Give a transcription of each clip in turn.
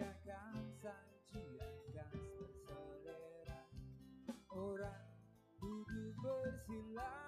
Bacakan saji atas berselera Orang duduk bersilang.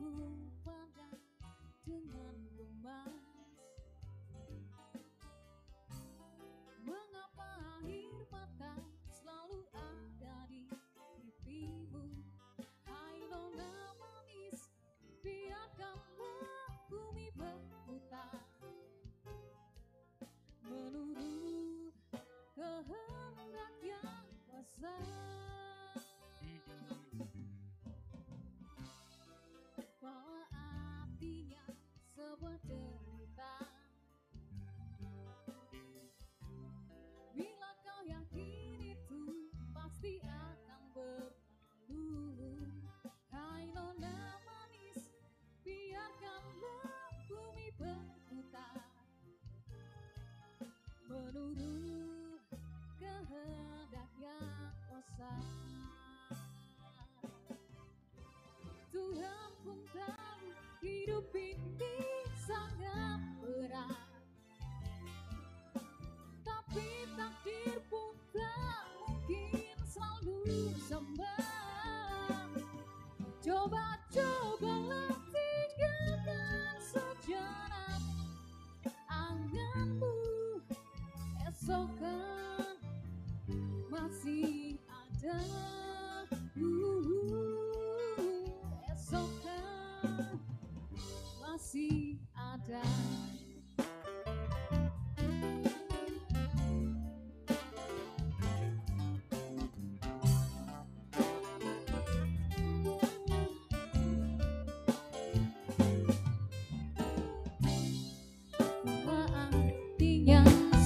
ku pandang dengan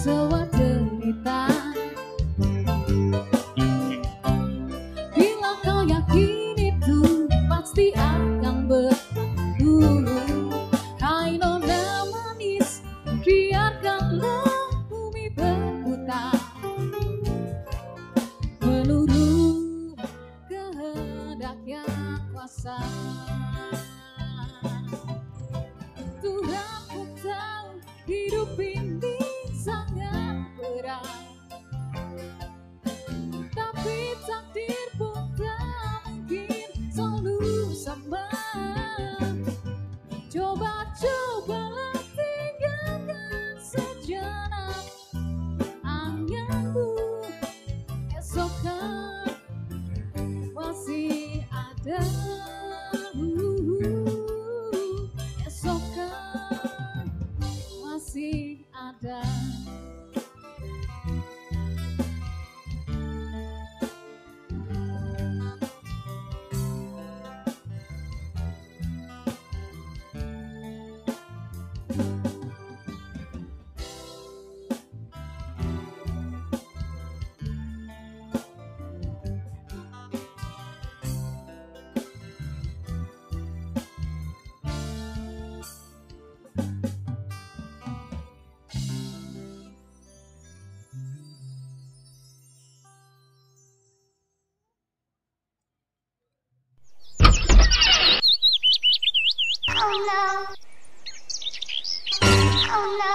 artinya Oh no. Oh no.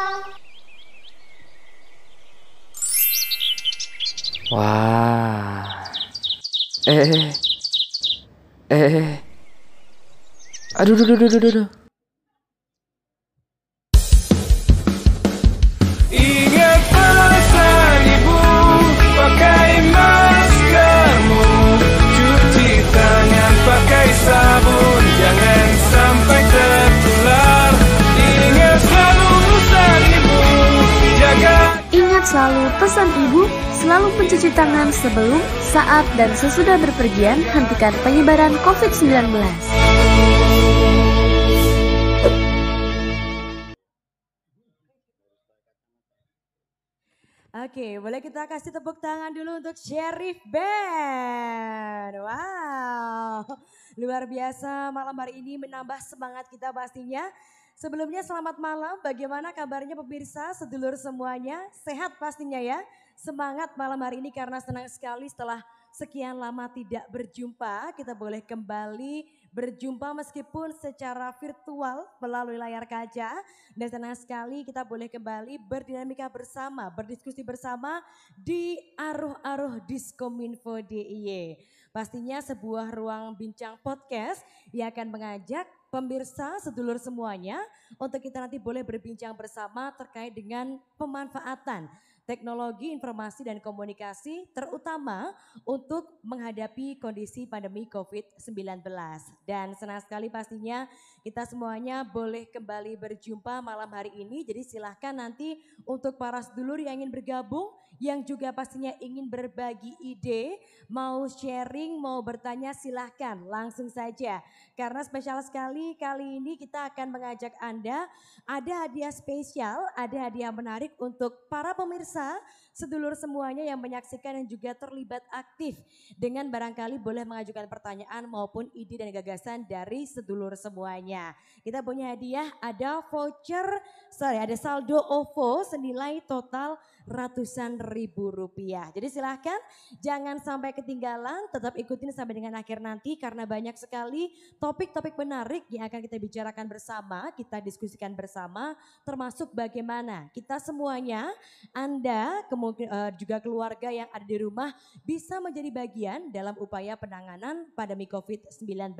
Wah. Eh. Eh. Eh. eh. Aduh, aduh, aduh, aduh, aduh. Ingat dan sesudah berpergian, hentikan penyebaran COVID-19. Oke, boleh kita kasih tepuk tangan dulu untuk Sheriff Band. Wow, luar biasa malam hari ini menambah semangat kita pastinya. Sebelumnya selamat malam, bagaimana kabarnya pemirsa, sedulur semuanya? Sehat pastinya ya? Semangat malam hari ini karena senang sekali setelah sekian lama tidak berjumpa, kita boleh kembali berjumpa meskipun secara virtual melalui layar kaca. Dan senang sekali kita boleh kembali berdinamika bersama, berdiskusi bersama di Aruh-Aruh Diskominfo DIY. Pastinya sebuah ruang bincang podcast yang akan mengajak pemirsa sedulur semuanya untuk kita nanti boleh berbincang bersama terkait dengan pemanfaatan teknologi informasi dan komunikasi terutama untuk menghadapi kondisi pandemi COVID-19. Dan senang sekali pastinya kita semuanya boleh kembali berjumpa malam hari ini. Jadi silahkan nanti untuk para sedulur yang ingin bergabung, yang juga pastinya ingin berbagi ide, mau sharing, mau bertanya silahkan langsung saja. Karena spesial sekali kali ini kita akan mengajak Anda ada hadiah spesial, ada hadiah menarik untuk para pemirsa pemirsa, sedulur semuanya yang menyaksikan dan juga terlibat aktif dengan barangkali boleh mengajukan pertanyaan maupun ide dan gagasan dari sedulur semuanya. Kita punya hadiah, ada voucher, sorry ada saldo OVO senilai total ratusan ribu rupiah. Jadi silahkan jangan sampai ketinggalan, tetap ikutin sampai dengan akhir nanti karena banyak sekali topik-topik menarik yang akan kita bicarakan bersama, kita diskusikan bersama, termasuk bagaimana kita semuanya, Anda kemungkin eh, juga keluarga yang ada di rumah bisa menjadi bagian dalam upaya penanganan pandemi COVID-19.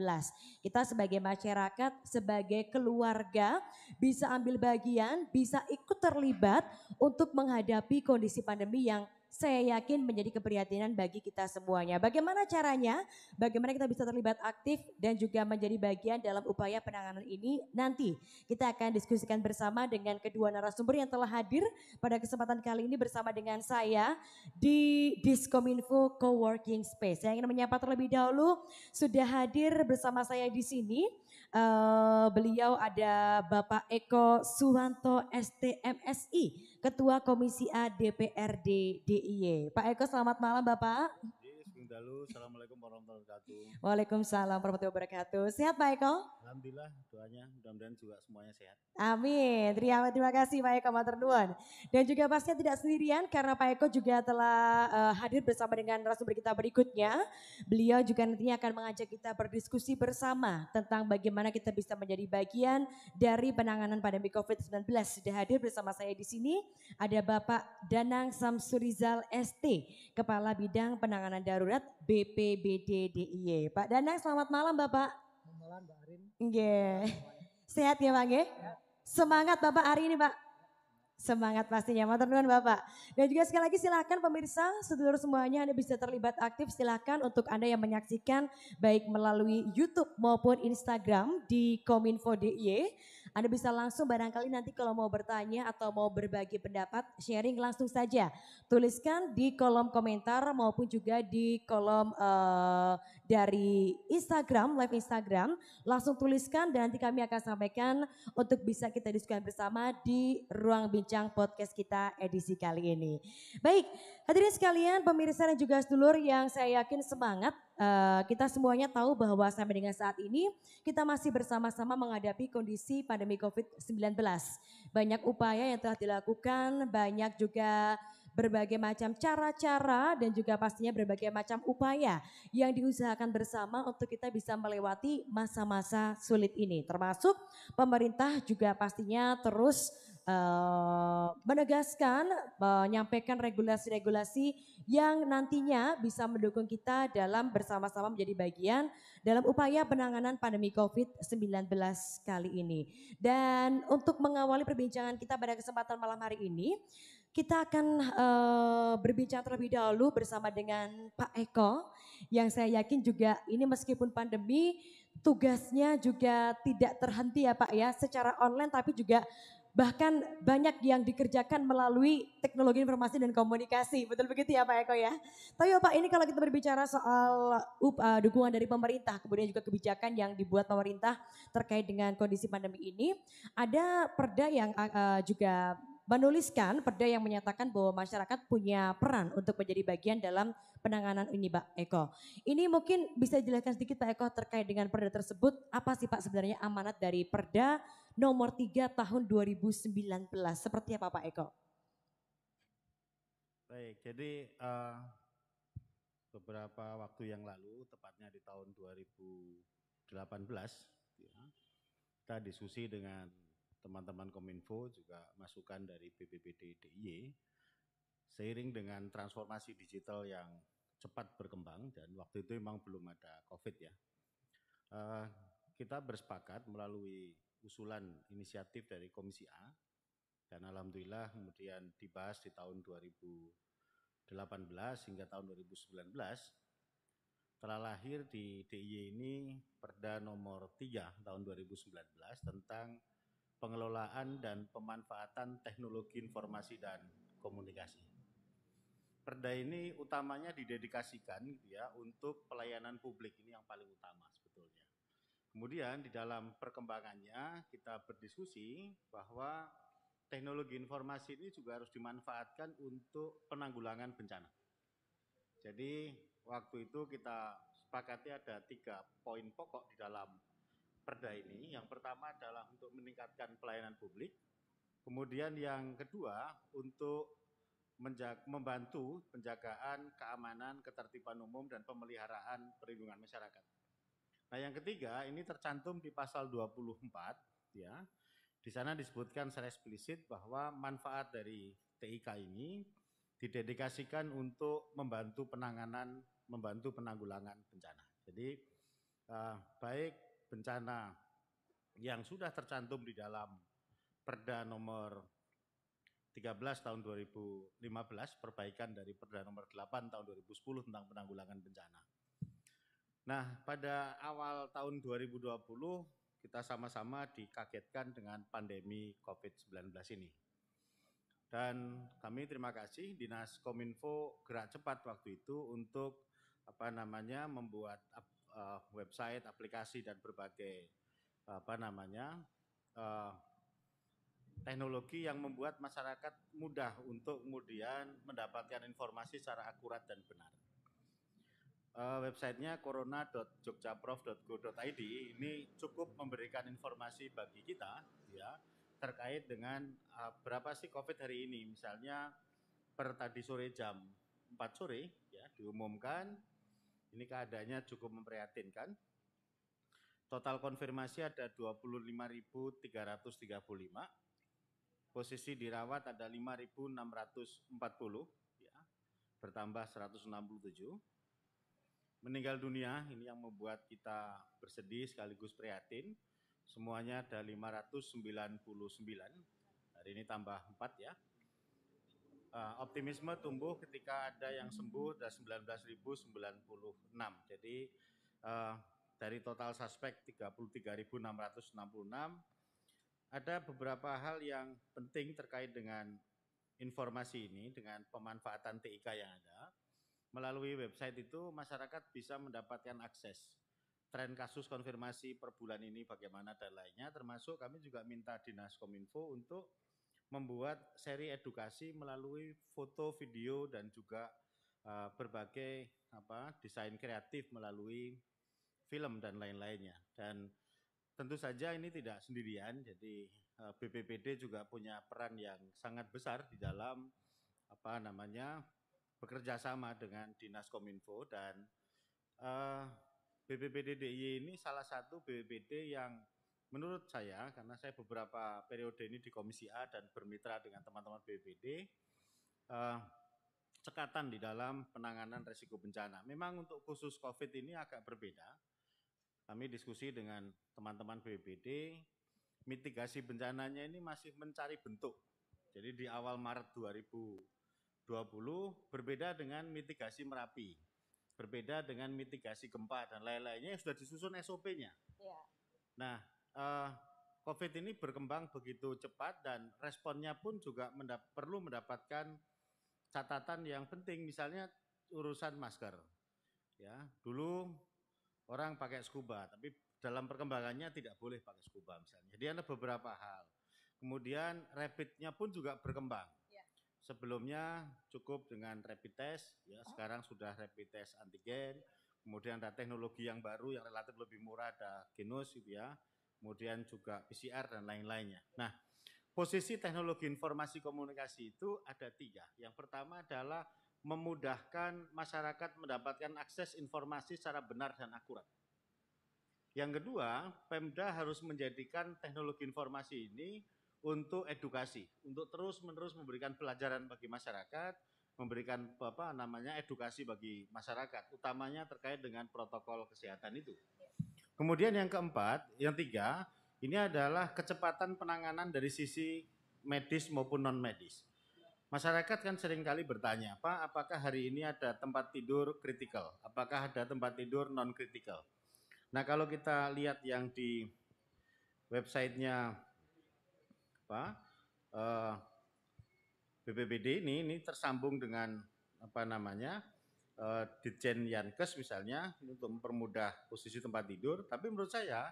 Kita sebagai masyarakat, sebagai keluarga bisa ambil bagian, bisa ikut terlibat untuk menghadapi kondisi pandemi yang saya yakin menjadi keprihatinan bagi kita semuanya. Bagaimana caranya? Bagaimana kita bisa terlibat aktif dan juga menjadi bagian dalam upaya penanganan ini nanti kita akan diskusikan bersama dengan kedua narasumber yang telah hadir pada kesempatan kali ini bersama dengan saya di Diskominfo Coworking Space. Saya ingin menyapa terlebih dahulu sudah hadir bersama saya di sini. Eh, beliau ada Bapak Eko Suwanto STMSI, Ketua Komisi A DPRD DIY. Pak Eko selamat malam Bapak. Dalu, Assalamualaikum warahmatullahi wabarakatuh. Waalaikumsalam warahmatullahi wabarakatuh. Sehat Pak Eko? Alhamdulillah doanya mudah-mudahan juga semuanya sehat. Amin. Terima, terima kasih Pak Eko Matur Nuwun. Dan juga pastinya tidak sendirian karena Pak Eko juga telah eh, hadir bersama dengan narasumber kita berikutnya. Beliau juga nantinya akan mengajak kita berdiskusi bersama tentang bagaimana kita bisa menjadi bagian dari penanganan pandemi COVID-19. Sudah hadir bersama saya di sini ada Bapak Danang Samsurizal ST, Kepala Bidang Penanganan Darurat BPBD DIY. Pak Danang selamat malam Bapak. Malam Mbak Arin. Nggih. Sehat ya Pak? Semangat Bapak hari ini Pak. Semangat pastinya, matur nuwun Bapak. Dan juga sekali lagi silakan pemirsa, sedulur semuanya Anda bisa terlibat aktif silakan untuk Anda yang menyaksikan baik melalui YouTube maupun Instagram di Kominfo DIY. Anda bisa langsung barangkali nanti kalau mau bertanya atau mau berbagi pendapat, sharing langsung saja. Tuliskan di kolom komentar maupun juga di kolom eh, dari Instagram, live Instagram. Langsung tuliskan dan nanti kami akan sampaikan untuk bisa kita diskusikan bersama di ruang bincang podcast kita edisi kali ini. Baik, hadirin sekalian, pemirsa dan juga sedulur yang saya yakin semangat. eh, kita semuanya tahu bahwa sampai dengan saat ini kita masih bersama-sama menghadapi kondisi pandemi COVID-19. Banyak upaya yang telah dilakukan, banyak juga berbagai macam cara-cara dan juga pastinya berbagai macam upaya yang diusahakan bersama untuk kita bisa melewati masa-masa sulit ini. Termasuk pemerintah juga pastinya terus eh, menegaskan, menyampaikan regulasi-regulasi yang nantinya bisa mendukung kita dalam bersama-sama menjadi bagian dalam upaya penanganan pandemi COVID-19 kali ini. Dan untuk mengawali perbincangan kita pada kesempatan malam hari ini, kita akan eh, berbincang terlebih dahulu bersama dengan Pak Eko yang saya yakin juga ini meskipun pandemi tugasnya juga tidak terhenti ya Pak ya secara online tapi juga bahkan banyak yang dikerjakan melalui teknologi informasi dan komunikasi. Betul begitu ya Pak Eko ya? Tapi Pak ini kalau kita berbicara soal uh, dukungan dari pemerintah, kemudian juga kebijakan yang dibuat pemerintah terkait dengan kondisi pandemi ini, ada perda yang uh, uh, juga menuliskan perda yang menyatakan bahwa masyarakat punya peran untuk menjadi bagian dalam penanganan ini Pak Eko. Ini mungkin bisa dijelaskan sedikit Pak Eko terkait dengan perda tersebut. Apa sih Pak sebenarnya amanat dari perda nomor 3 tahun 2019? Seperti apa Pak Eko? Baik, jadi eh, beberapa waktu yang lalu, tepatnya di tahun 2018, ya, kita diskusi dengan teman-teman Kominfo juga masukan dari BPBD DIY seiring dengan transformasi digital yang cepat berkembang dan waktu itu memang belum ada COVID ya. Eh, kita bersepakat melalui usulan inisiatif dari Komisi A dan alhamdulillah kemudian dibahas di tahun 2018 hingga tahun 2019 telah lahir di DIY ini Perda nomor 3 tahun 2019 tentang pengelolaan dan pemanfaatan teknologi informasi dan komunikasi. Perda ini utamanya didedikasikan gitu ya untuk pelayanan publik ini yang paling utama sebetulnya. Kemudian di dalam perkembangannya kita berdiskusi bahwa teknologi informasi ini juga harus dimanfaatkan untuk penanggulangan bencana. Jadi waktu itu kita sepakati ada tiga poin pokok di dalam perda ini. Yang pertama adalah untuk meningkatkan pelayanan publik. Kemudian yang kedua untuk menjaga, membantu penjagaan keamanan, ketertiban umum dan pemeliharaan perlindungan masyarakat. Nah, yang ketiga ini tercantum di pasal 24 ya. Di sana disebutkan secara eksplisit bahwa manfaat dari TIK ini didedikasikan untuk membantu penanganan, membantu penanggulangan bencana. Jadi eh, baik bencana yang sudah tercantum di dalam Perda nomor 13 tahun 2015 perbaikan dari Perda nomor 8 tahun 2010 tentang penanggulangan bencana. Nah, pada awal tahun 2020 kita sama-sama dikagetkan dengan pandemi COVID-19 ini. Dan kami terima kasih Dinas Kominfo gerak cepat waktu itu untuk apa namanya membuat uh, website, aplikasi dan berbagai apa namanya uh, teknologi yang membuat masyarakat mudah untuk kemudian mendapatkan informasi secara akurat dan benar. Uh, websitenya corona.jogjaprof.go.id ini cukup memberikan informasi bagi kita ya terkait dengan uh, berapa sih COVID hari ini. Misalnya per tadi sore jam 4 sore ya diumumkan ini keadaannya cukup memprihatinkan. Total konfirmasi ada 25.335. Posisi dirawat ada 5.640 ya. Bertambah 167. Meninggal dunia ini yang membuat kita bersedih sekaligus prihatin semuanya ada 599. Hari ini tambah 4 ya. Uh, optimisme tumbuh ketika ada yang sembuh ada 19.096. Jadi uh, dari total suspek 33.666 ada beberapa hal yang penting terkait dengan informasi ini dengan pemanfaatan TIK yang ada. Melalui website itu masyarakat bisa mendapatkan akses tren kasus konfirmasi per bulan ini bagaimana dan lainnya termasuk kami juga minta Dinas Kominfo untuk membuat seri edukasi melalui foto, video dan juga uh, berbagai apa desain kreatif melalui film dan lain-lainnya. Dan tentu saja ini tidak sendirian jadi uh, BPPD juga punya peran yang sangat besar di dalam apa namanya bekerja sama dengan Dinas Kominfo dan uh, BPPD DIY ini salah satu BPPD yang menurut saya karena saya beberapa periode ini di Komisi A dan bermitra dengan teman-teman BPPD eh, cekatan di dalam penanganan resiko bencana. Memang untuk khusus COVID ini agak berbeda. Kami diskusi dengan teman-teman BPPD, mitigasi bencananya ini masih mencari bentuk. Jadi di awal Maret 2020 berbeda dengan mitigasi Merapi berbeda dengan mitigasi gempa dan lain-lainnya yang sudah disusun SOP-nya. Ya. Nah, uh, COVID ini berkembang begitu cepat dan responnya pun juga mendap perlu mendapatkan catatan yang penting, misalnya urusan masker. Ya, dulu orang pakai scuba, tapi dalam perkembangannya tidak boleh pakai scuba misalnya. Jadi ada beberapa hal. Kemudian rapidnya pun juga berkembang. Sebelumnya cukup dengan rapid test, ya sekarang sudah rapid test antigen. Kemudian ada teknologi yang baru yang relatif lebih murah, ada Genus gitu ya. Kemudian juga PCR dan lain-lainnya. Nah, posisi teknologi informasi komunikasi itu ada tiga. Yang pertama adalah memudahkan masyarakat mendapatkan akses informasi secara benar dan akurat. Yang kedua, Pemda harus menjadikan teknologi informasi ini untuk edukasi, untuk terus-menerus memberikan pelajaran bagi masyarakat, memberikan apa namanya edukasi bagi masyarakat, utamanya terkait dengan protokol kesehatan itu. Kemudian yang keempat, yang tiga, ini adalah kecepatan penanganan dari sisi medis maupun non medis. Masyarakat kan sering kali bertanya, Pak, apakah hari ini ada tempat tidur kritikal? Apakah ada tempat tidur non kritikal? Nah kalau kita lihat yang di websitenya apa eh, BPBD ini ini tersambung dengan apa namanya uh, Ditjen Yankes misalnya untuk mempermudah posisi tempat tidur, tapi menurut saya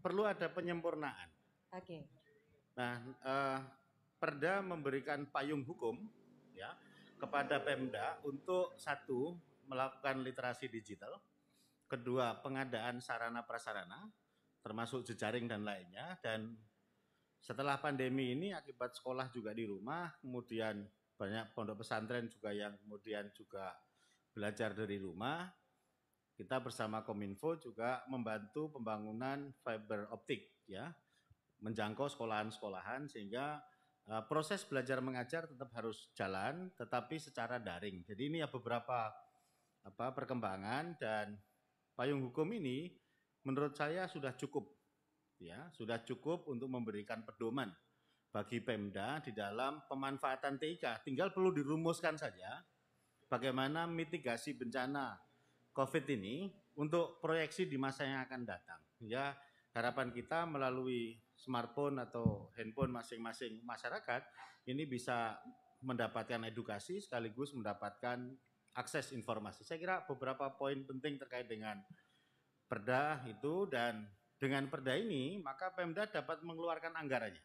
perlu ada penyempurnaan. Oke. Okay. Nah, uh, Perda memberikan payung hukum ya kepada Pemda untuk satu melakukan literasi digital, kedua pengadaan sarana prasarana termasuk jejaring dan lainnya dan setelah pandemi ini akibat sekolah juga di rumah, kemudian banyak pondok pesantren juga yang kemudian juga belajar dari rumah, kita bersama Kominfo juga membantu pembangunan fiber optik ya, menjangkau sekolahan-sekolahan sehingga uh, proses belajar mengajar tetap harus jalan tetapi secara daring. Jadi ini ya beberapa apa perkembangan dan payung hukum ini menurut saya sudah cukup ya, sudah cukup untuk memberikan pedoman bagi Pemda di dalam pemanfaatan TIK. Tinggal perlu dirumuskan saja bagaimana mitigasi bencana COVID ini untuk proyeksi di masa yang akan datang. Ya, harapan kita melalui smartphone atau handphone masing-masing masyarakat ini bisa mendapatkan edukasi sekaligus mendapatkan akses informasi. Saya kira beberapa poin penting terkait dengan perda itu dan dengan perda ini maka Pemda dapat mengeluarkan anggarannya.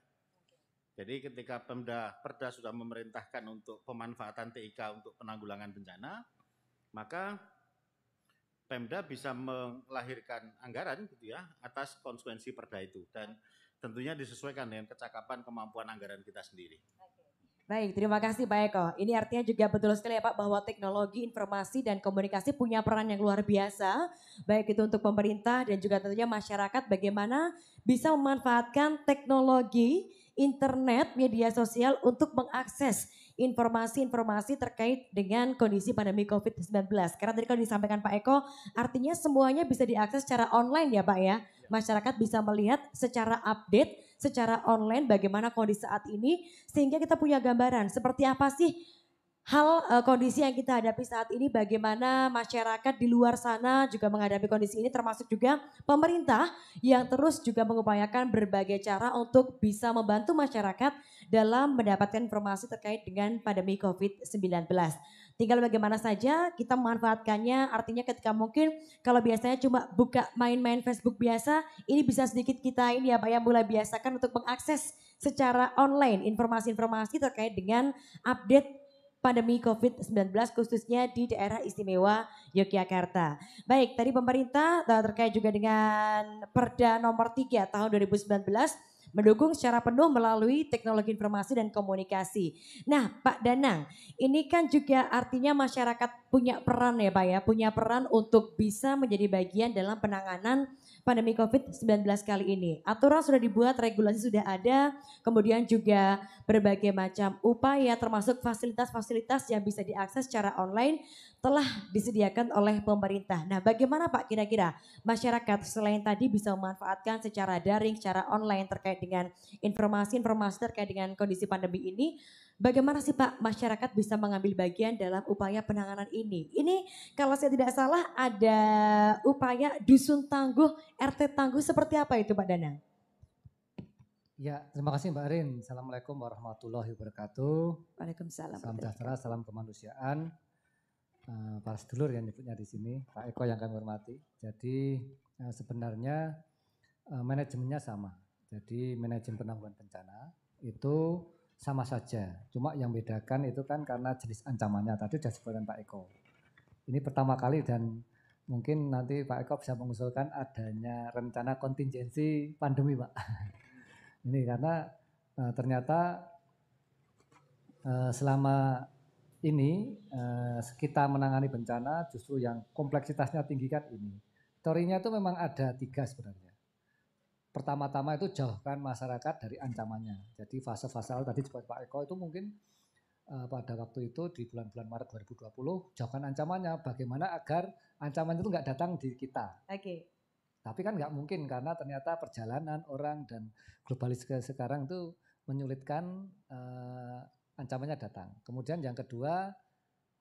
Jadi ketika Pemda Perda sudah memerintahkan untuk pemanfaatan TIK untuk penanggulangan bencana, maka Pemda bisa melahirkan anggaran gitu ya atas konsekuensi perda itu dan tentunya disesuaikan dengan kecakapan kemampuan anggaran kita sendiri. Baik, terima kasih Pak Eko. Ini artinya juga betul sekali ya Pak bahwa teknologi informasi dan komunikasi punya peran yang luar biasa. Baik itu untuk pemerintah dan juga tentunya masyarakat bagaimana bisa memanfaatkan teknologi internet, media sosial untuk mengakses informasi-informasi terkait dengan kondisi pandemi COVID-19. Karena tadi kalau disampaikan Pak Eko, artinya semuanya bisa diakses secara online ya Pak ya. Masyarakat bisa melihat secara update, secara online bagaimana kondisi saat ini, sehingga kita punya gambaran seperti apa sih hal uh, kondisi yang kita hadapi saat ini bagaimana masyarakat di luar sana juga menghadapi kondisi ini termasuk juga pemerintah yang terus juga mengupayakan berbagai cara untuk bisa membantu masyarakat dalam mendapatkan informasi terkait dengan pandemi COVID-19. Tinggal bagaimana saja kita memanfaatkannya artinya ketika mungkin kalau biasanya cuma buka main-main Facebook biasa ini bisa sedikit kita ini ya yang mulai biasakan untuk mengakses secara online informasi-informasi terkait dengan update pandemi COVID-19 khususnya di daerah istimewa Yogyakarta. Baik, tadi pemerintah terkait juga dengan Perda nomor 3 tahun 2019 mendukung secara penuh melalui teknologi informasi dan komunikasi. Nah Pak Danang, ini kan juga artinya masyarakat punya peran ya Pak ya, punya peran untuk bisa menjadi bagian dalam penanganan pandemi COVID-19 kali ini. Aturan sudah dibuat, regulasi sudah ada, kemudian juga berbagai macam upaya termasuk fasilitas-fasilitas yang bisa diakses secara online telah disediakan oleh pemerintah. Nah bagaimana Pak kira-kira masyarakat selain tadi bisa memanfaatkan secara daring, secara online terkait dengan informasi-informasi terkait dengan kondisi pandemi ini, Bagaimana sih Pak masyarakat bisa mengambil bagian dalam upaya penanganan ini? Ini kalau saya tidak salah ada upaya dusun tangguh, RT tangguh seperti apa itu Pak Danang? Ya, terima kasih Mbak Rin. Assalamualaikum warahmatullahi wabarakatuh. Waalaikumsalam. Salam sejahtera, salam kemanusiaan. Uh, para sedulur yang nyebutnya di sini, Pak Eko yang kami hormati. Jadi uh, sebenarnya uh, manajemennya sama. Jadi manajemen penanggulangan bencana itu sama saja. Cuma yang bedakan itu kan karena jenis ancamannya. Tadi sudah disebutkan Pak Eko. Ini pertama kali dan mungkin nanti Pak Eko bisa mengusulkan adanya rencana kontingensi pandemi Pak. Ini karena uh, ternyata uh, selama ini uh, kita menangani bencana justru yang kompleksitasnya tinggi kan ini. Teorinya itu memang ada tiga sebenarnya pertama-tama itu jauhkan masyarakat dari ancamannya. Jadi fase-fase awal tadi disebut Pak Eko itu mungkin uh, pada waktu itu di bulan-bulan Maret 2020 jauhkan ancamannya bagaimana agar ancaman itu nggak datang di kita. Oke. Okay. Tapi kan nggak mungkin karena ternyata perjalanan orang dan globalisasi sekarang itu menyulitkan uh, ancamannya datang. Kemudian yang kedua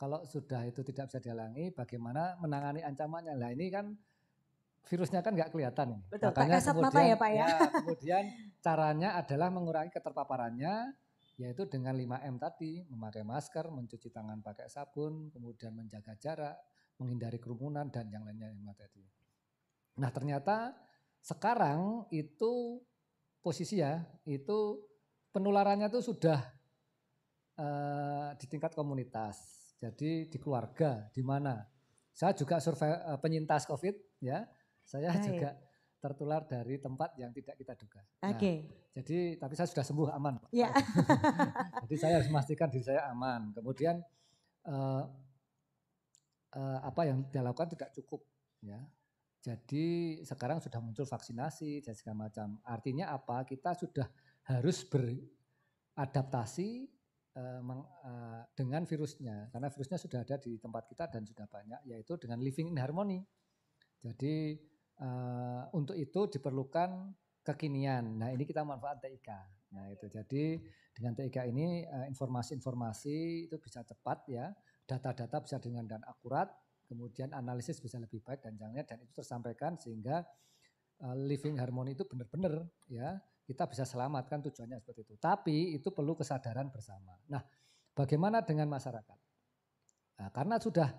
kalau sudah itu tidak bisa dihalangi bagaimana menangani ancamannya. Nah ini kan virusnya kan nggak kelihatan. Betul, Makanya kemudian, mata ya Pak ya. ya kemudian caranya adalah mengurangi keterpaparannya yaitu dengan 5M tadi, memakai masker, mencuci tangan pakai sabun, kemudian menjaga jarak, menghindari kerumunan dan yang lainnya yang tadi. Nah, ternyata sekarang itu posisi ya, itu penularannya itu sudah eh, di tingkat komunitas. Jadi di keluarga, di mana. Saya juga survei eh, penyintas COVID ya. Saya Baik. juga tertular dari tempat yang tidak kita duga. Nah, Oke. jadi tapi saya sudah sembuh aman. Pak. Ya. Jadi saya harus memastikan diri saya aman. Kemudian eh, eh, apa yang dilakukan tidak cukup ya. Jadi sekarang sudah muncul vaksinasi dan segala macam. Artinya apa? Kita sudah harus beradaptasi meng- eh, dengan virusnya karena virusnya sudah ada di tempat kita dan sudah banyak yaitu dengan living in harmony. Jadi eh, untuk itu diperlukan kekinian. Nah, ini kita manfaat TIK. Nah, itu jadi dengan TIK ini eh, informasi-informasi itu bisa cepat ya, data-data bisa dengan dan akurat, kemudian analisis bisa lebih baik dan jangan dan itu tersampaikan sehingga eh, living harmony itu benar-benar ya kita bisa selamatkan tujuannya seperti itu. Tapi itu perlu kesadaran bersama. Nah, bagaimana dengan masyarakat? Nah, karena sudah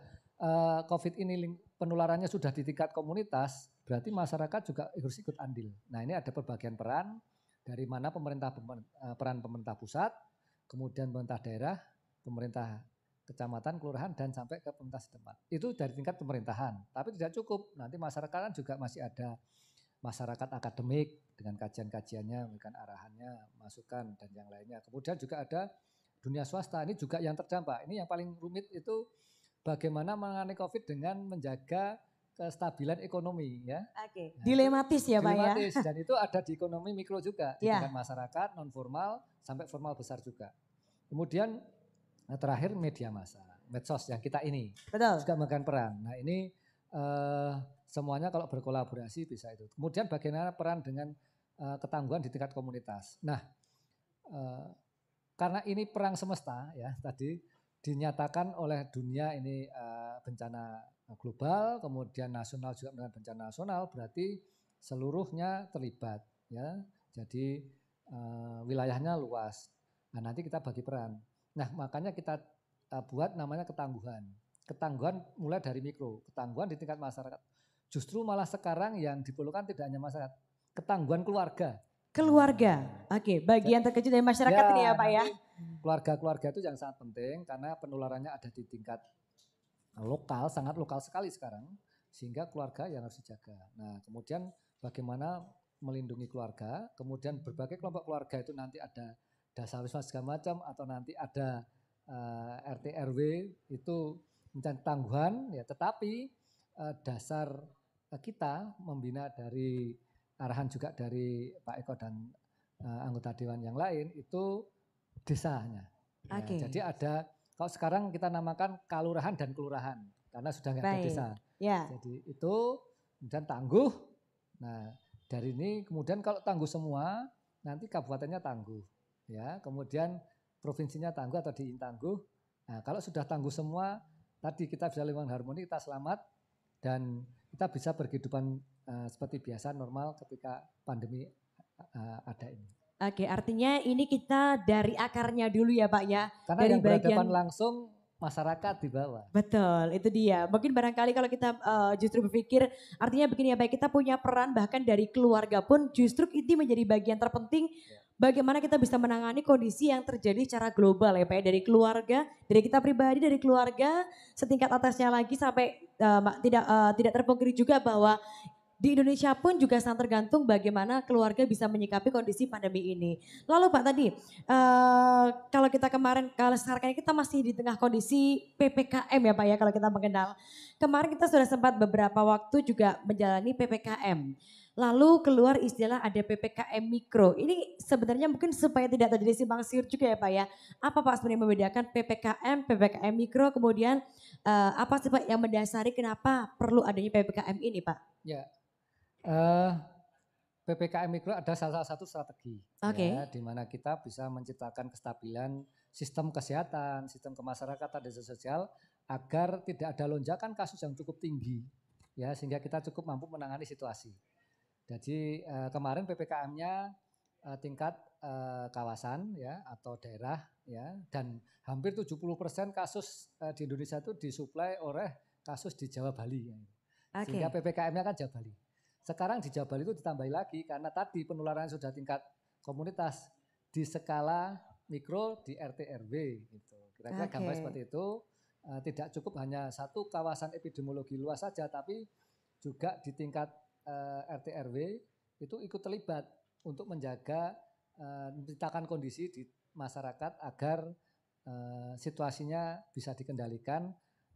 COVID ini penularannya sudah di tingkat komunitas, berarti masyarakat juga harus ikut andil. Nah, ini ada perbagian peran dari mana pemerintah pemer- eh, peran pemerintah pusat, kemudian pemerintah daerah, pemerintah kecamatan, kelurahan dan sampai ke pemerintah setempat. Itu dari tingkat pemerintahan, tapi tidak cukup. Nanti masyarakat kan juga masih ada masyarakat akademik dengan kajian-kajiannya, memberikan arahannya, masukan dan yang lainnya. Kemudian juga ada dunia swasta. Ini juga yang terdampak. Ini yang paling rumit itu bagaimana menangani COVID dengan menjaga kestabilan ekonomi ya. Oke. Nah, Dilematis ya Pak ya. Dilematis. dan itu ada di ekonomi mikro juga di Ya. tingkat masyarakat non formal sampai formal besar juga. Kemudian nah, terakhir media massa, medsos yang kita ini Betul. juga memegang peran. Nah ini eh, semuanya kalau berkolaborasi bisa itu. Kemudian bagaimana peran dengan eh, ketangguhan di tingkat komunitas. Nah eh, karena ini perang semesta ya tadi dinyatakan oleh dunia ini eh, bencana global, kemudian nasional juga dengan bencana nasional, berarti seluruhnya terlibat ya. Jadi eh, wilayahnya luas. Nah nanti kita bagi peran. Nah makanya kita eh, buat namanya ketangguhan. Ketangguhan mulai dari mikro, ketangguhan di tingkat masyarakat. Justru malah sekarang yang diperlukan tidak hanya masyarakat, ketangguhan keluarga. Keluarga. Oke, bagian terkecil dari masyarakat ini ya Pak ya. Keluarga-keluarga itu yang sangat penting karena penularannya ada di tingkat lokal, sangat lokal sekali sekarang. Sehingga keluarga yang harus dijaga. Nah kemudian bagaimana melindungi keluarga, kemudian berbagai kelompok keluarga itu nanti ada dasar wisma segala macam atau nanti ada eh, RT RW itu mencari tangguhan ya tetapi eh, dasar eh, kita membina dari arahan juga dari Pak Eko dan eh, anggota dewan yang lain itu desanya. Ya, Oke. Jadi ada kalau sekarang kita namakan kalurahan dan kelurahan karena sudah nggak ada desa. Ya. Jadi itu kemudian tangguh. Nah dari ini kemudian kalau tangguh semua nanti kabupatennya tangguh, ya. Kemudian provinsinya tangguh atau diin tangguh. Nah kalau sudah tangguh semua tadi kita bisa lingkungan harmoni kita selamat dan kita bisa berkehidupan eh, seperti biasa normal ketika pandemi eh, ada ini. Oke, artinya ini kita dari akarnya dulu ya Pak ya. Karena Dari yang berhadapan bagian- langsung masyarakat di bawah. Betul, itu dia. Mungkin barangkali kalau kita eh, justru berpikir, artinya begini ya baik kita punya peran bahkan dari keluarga pun justru ini menjadi bagian terpenting bagaimana kita bisa menangani kondisi yang terjadi secara global ya Pak ya. Dari keluarga, dari kita pribadi, dari keluarga, setingkat atasnya lagi sampai ma- tidak eh, tidak terpungkiri juga bahwa di Indonesia pun juga sangat tergantung bagaimana keluarga bisa menyikapi kondisi pandemi ini. Lalu Pak tadi, eh, kalau kita kemarin, kalau sekarang kita masih di tengah kondisi PPKM ya Pak ya kalau kita mengenal. Kemarin kita sudah sempat beberapa waktu juga menjalani PPKM. Lalu keluar istilah ada PPKM mikro. Ini sebenarnya mungkin supaya tidak terjadi simpang siur juga ya Pak ya. Apa Pak sebenarnya membedakan PPKM, PPKM mikro, kemudian eh, apa sih Pak yang mendasari kenapa perlu adanya PPKM ini Pak? Ya, eh PPKM Mikro ada salah satu strategi, Oke. ya, di mana kita bisa menciptakan kestabilan sistem kesehatan, sistem kemasyarakatan dan sosial agar tidak ada lonjakan kasus yang cukup tinggi, ya sehingga kita cukup mampu menangani situasi. Jadi eh, kemarin PPKM-nya eh, tingkat eh, kawasan ya atau daerah ya dan hampir 70% kasus eh, di Indonesia itu disuplai oleh kasus di Jawa Bali. ya. Oke. Sehingga PPKM-nya kan Jawa Bali. Sekarang di Jawa Bali itu ditambahi lagi karena tadi penularan sudah tingkat komunitas. di skala mikro di RT RW gitu. Kira-kira gambar Oke. seperti itu eh, tidak cukup hanya satu kawasan epidemiologi luas saja tapi juga di tingkat eh, RT RW itu ikut terlibat untuk menjaga eh, menciptakan kondisi di masyarakat agar eh, situasinya bisa dikendalikan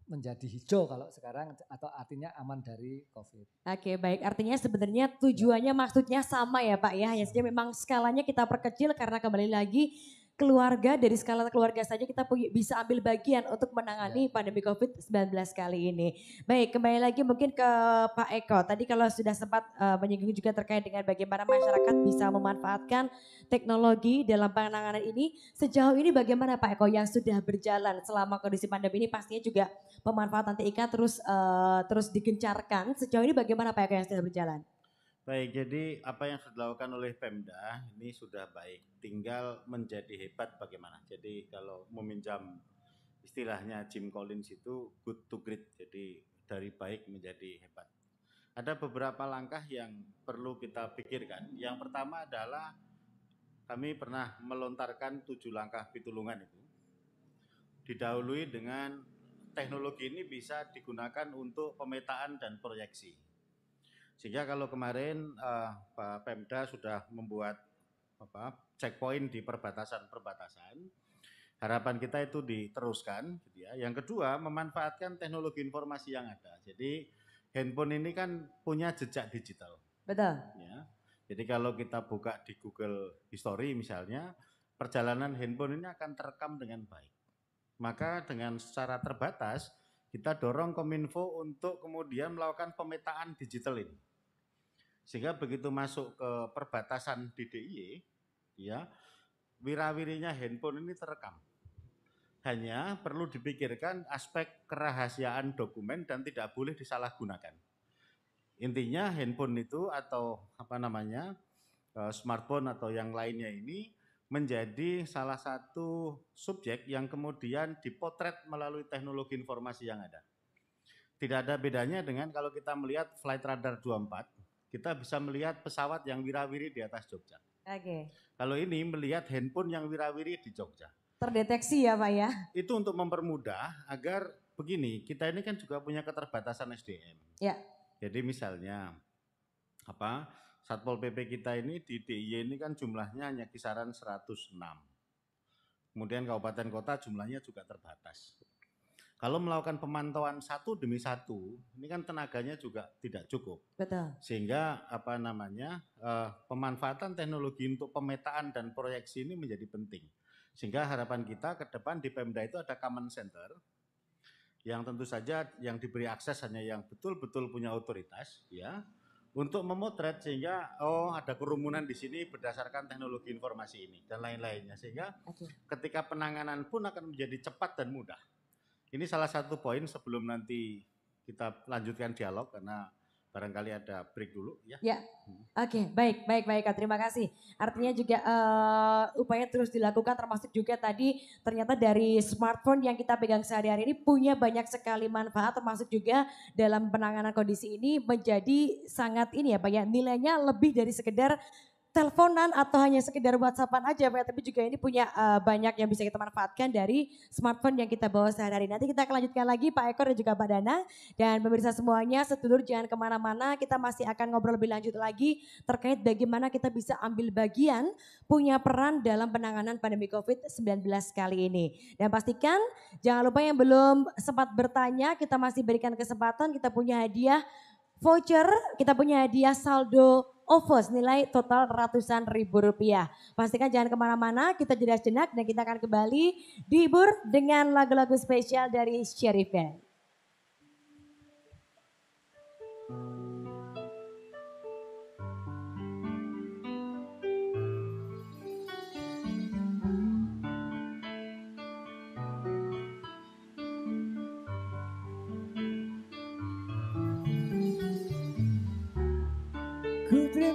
menjadi hijau kalau sekarang atau artinya aman dari COVID. Oke baik. Artinya sebenarnya tujuannya maksudnya sama ya Pak ya. Hanya saja memang skalanya kita perkecil karena kembali lagi keluarga dari skala keluarga saja kita bisa ambil bagian untuk menangani pandemi COVID-19 kali ini. Baik kembali lagi mungkin ke Pak Eko tadi kalau sudah sempat eh, menyinggung juga terkait dengan bagaimana masyarakat bisa memanfaatkan teknologi dalam penanganan ini sejauh ini bagaimana Pak Eko yang sudah berjalan selama kondisi pandemi ini pastinya juga pemanfaatan TIK terus eh, terus digencarkan. Sejauh ini bagaimana Pak Eko yang sudah berjalan? Baik, jadi apa yang sudah dilakukan oleh Pemda ini sudah baik. Tinggal menjadi hebat bagaimana. Jadi kalau meminjam istilahnya Jim Collins itu good to great. Jadi dari baik menjadi hebat. Ada beberapa langkah yang perlu kita pikirkan. Yang pertama adalah kami pernah melontarkan tujuh langkah pitulungan itu. Didahului dengan teknologi ini bisa digunakan untuk pemetaan dan proyeksi. Sehingga kalau kemarin eh, Pak Pemda sudah membuat apa checkpoint di perbatasan-perbatasan, harapan kita itu diteruskan. Gitu ya. Yang kedua, memanfaatkan teknologi informasi yang ada. Jadi handphone ini kan punya jejak digital. Betul. Ya. Jadi kalau kita buka di Google History misalnya, perjalanan handphone ini akan terekam dengan baik. Maka dengan secara terbatas kita dorong Kominfo untuk kemudian melakukan pemetaan digital ini. Sehingga begitu masuk ke perbatasan di DIY, ya, wirawirinya handphone ini terekam. Hanya perlu dipikirkan aspek kerahasiaan dokumen dan tidak boleh disalahgunakan. Intinya handphone itu atau apa namanya eh, smartphone atau yang lainnya ini menjadi salah satu subjek yang kemudian dipotret melalui teknologi informasi yang ada. Tidak ada bedanya dengan kalau kita melihat Flight Radar 24, kita bisa melihat pesawat yang wirawiri di atas Jogja. Oke. Kalau ini melihat handphone yang wirawiri di Jogja. Terdeteksi ya Pak ya. Itu untuk mempermudah agar begini, kita ini kan juga punya keterbatasan SDM. Ya. Jadi misalnya apa Satpol PP kita ini di DIY ini kan jumlahnya hanya kisaran 106. Kemudian kabupaten kota jumlahnya juga terbatas. Kalau melakukan pemantauan satu demi satu, ini kan tenaganya juga tidak cukup. Betul. Sehingga apa namanya eh, pemanfaatan teknologi untuk pemetaan dan proyeksi ini menjadi penting. Sehingga harapan kita ke depan di Pemda itu ada common center yang tentu saja yang diberi akses hanya yang betul-betul punya otoritas ya untuk memotret sehingga oh ada kerumunan di sini berdasarkan teknologi informasi ini dan lain-lainnya sehingga Oke. ketika penanganan pun akan menjadi cepat dan mudah. Ini salah satu poin sebelum nanti kita lanjutkan dialog karena barangkali ada break dulu ya. Ya. Oke, baik, baik, baik, Kak. Terima kasih. Artinya juga eh, upaya terus dilakukan termasuk juga tadi ternyata dari smartphone yang kita pegang sehari-hari ini punya banyak sekali manfaat termasuk juga dalam penanganan kondisi ini menjadi sangat ini ya Pak ya nilainya lebih dari sekedar teleponan atau hanya sekedar whatsappan aja Pak tapi juga ini punya eh, banyak yang bisa kita manfaatkan dari smartphone yang kita bawa sehari-hari. Nanti kita akan lanjutkan lagi Pak Eko dan juga Pak Dana. Dan pemirsa semuanya, sedulur jangan ke mana-mana, kita masih akan ngobrol lebih lanjut lagi terkait bagaimana kita bisa ambil bagian, punya peran dalam penanganan pandemi COVID-19 kali ini. Dan pastikan jangan lupa yang belum sempat bertanya, kita masih berikan kesempatan, kita punya hadiah voucher, kita punya hadiah saldo OVO nilai total ratusan ribu rupiah. Pastikan jangan ke mana-mana, kita jeda sejenak dan kita akan kembali dihibur dengan lagu-lagu spesial dari Sherry Band. Ku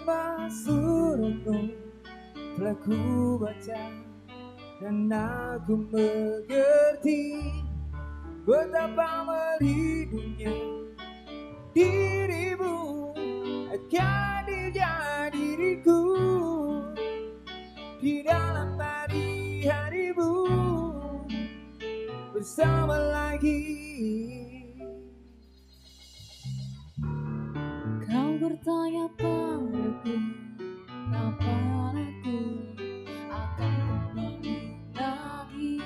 lima suratmu telah ku baca dan aku mengerti betapa merindunya dirimu akan dia diriku di dalam hari harimu bersama lagi. Kau bertanya padaku Kapan aku akan kembali lagi.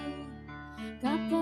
Katamu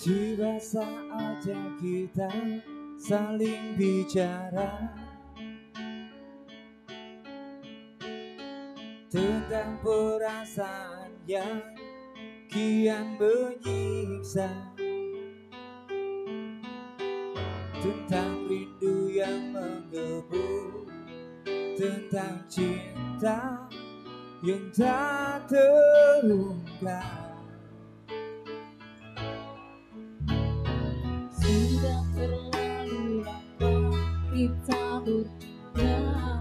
Tiba saatnya kita saling bicara. Tentang perasaan yang kian menyiksa. Tentang rindu yang menggebu Tentang cinta yang tak terungkap kita berdua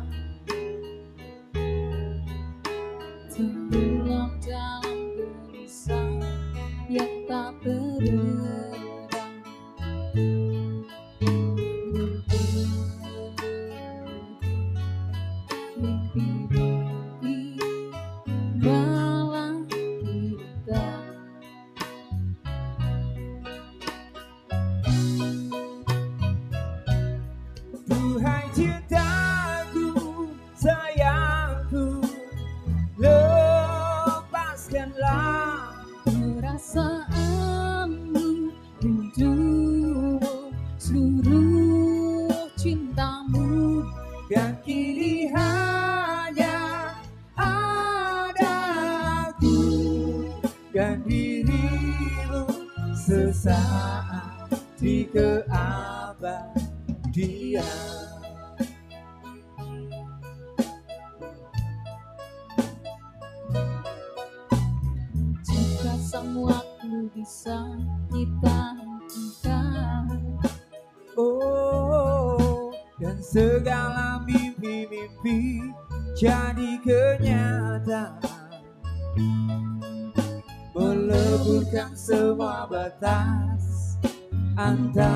canta.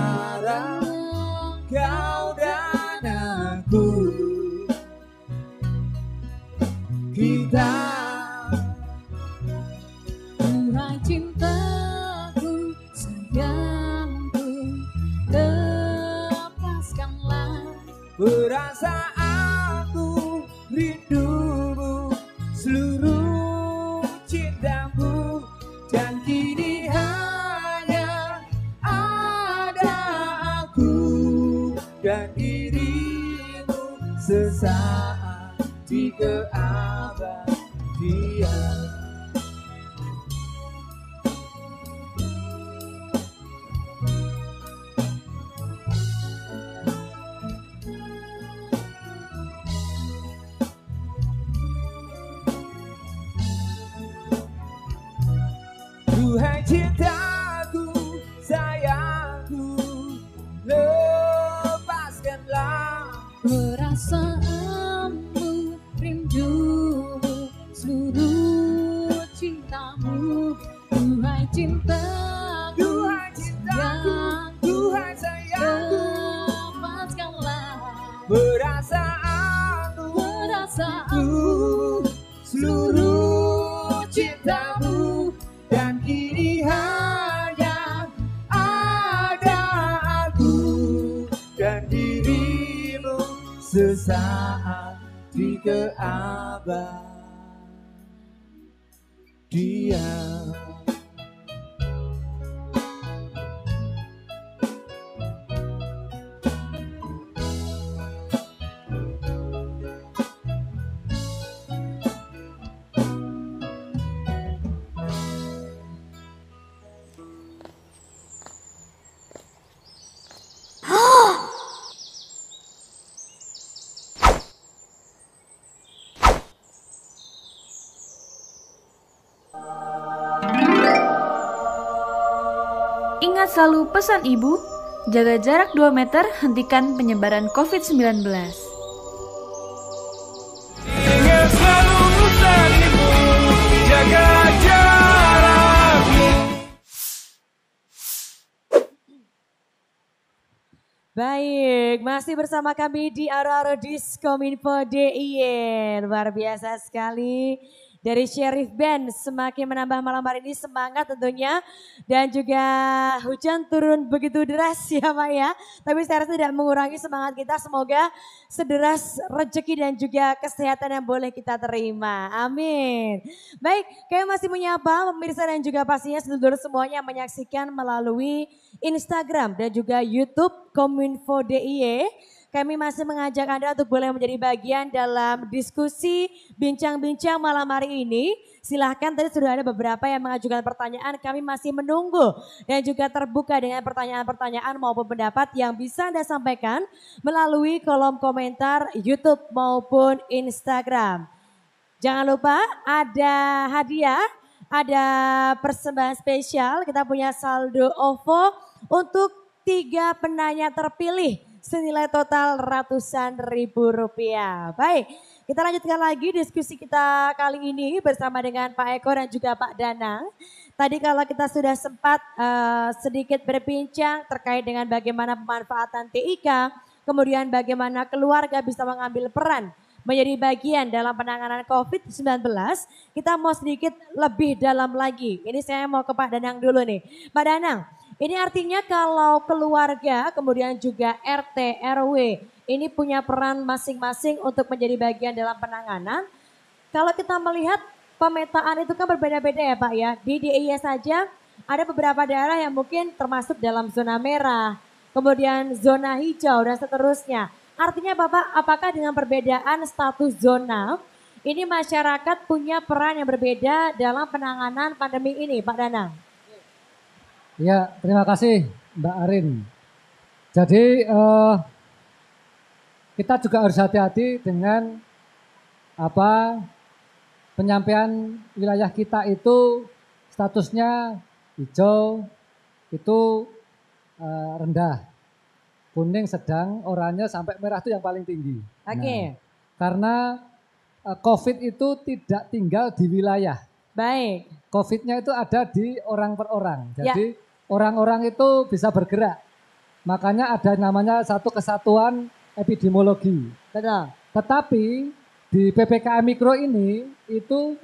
Seluruh cintamu. Duhai cintaku, Duhai cintaku, Duhai sayangku, lepaskanlah perasaanku, perasaanmu. seluruh cintamu dan kini hanya ada aku dan dirimu sesaat di keabadian. Ingat selalu pesan ibu, jaga jarak 2 meter, hentikan penyebaran COVID-19. Ingat selalu pesan ibu, jaga jarakmu. Baik, masih bersama kami di Araro Diskominfo DIY. Luar biasa sekali. Dari Sheriff Band semakin menambah malam hari ini semangat tentunya dan juga hujan turun begitu deras ya Pak ya. Tapi saya rasa tidak mengurangi semangat kita semoga sederas rezeki dan juga kesehatan yang boleh kita terima. Amin. Baik, kami masih menyapa pemirsa dan juga pastinya sedulur semuanya menyaksikan melalui Instagram dan juga YouTube Kominfo DIY. Kami masih mengajak Anda untuk boleh menjadi bagian dalam diskusi bincang-bincang malam hari ini. Silahkan tadi sudah ada beberapa yang mengajukan pertanyaan, kami masih menunggu dan juga terbuka dengan pertanyaan-pertanyaan maupun pendapat yang bisa Anda sampaikan melalui kolom komentar YouTube maupun Instagram. Jangan lupa ada hadiah, ada persembahan spesial, kita punya saldo OVO untuk tiga penanya terpilih senilai total ratusan ribu rupiah. Baik, kita lanjutkan lagi diskusi kita kali ini bersama dengan Pak Eko dan juga Pak Danang. Tadi kalau kita sudah sempat uh, sedikit berbincang terkait dengan bagaimana pemanfaatan TIK, kemudian bagaimana keluarga bisa mengambil peran menjadi bagian dalam penanganan COVID-19, kita mau sedikit lebih dalam lagi. Ini saya mau ke Pak Danang dulu nih. Pak Danang, ini artinya kalau keluarga kemudian juga RT, RW ini punya peran masing-masing untuk menjadi bagian dalam penanganan. Kalau kita melihat pemetaan itu kan berbeda-beda ya Pak ya. Di DIY saja ada beberapa daerah yang mungkin termasuk dalam zona merah, kemudian zona hijau dan seterusnya. Artinya Bapak, apakah dengan perbedaan status zona, ini masyarakat punya peran yang berbeda dalam penanganan pandemi ini Pak Danang? Ya, terima kasih Mbak Arin. Jadi eh, kita juga harus hati-hati dengan apa penyampaian wilayah kita itu statusnya hijau itu eh, rendah, kuning sedang, oranye sampai merah itu yang paling tinggi. Oke. Okay. Nah, karena eh, COVID itu tidak tinggal di wilayah. Baik. COVID-nya itu ada di orang per orang. Jadi ya orang-orang itu bisa bergerak. Makanya ada namanya satu kesatuan epidemiologi. Betul. Tetapi di PPKM Mikro ini itu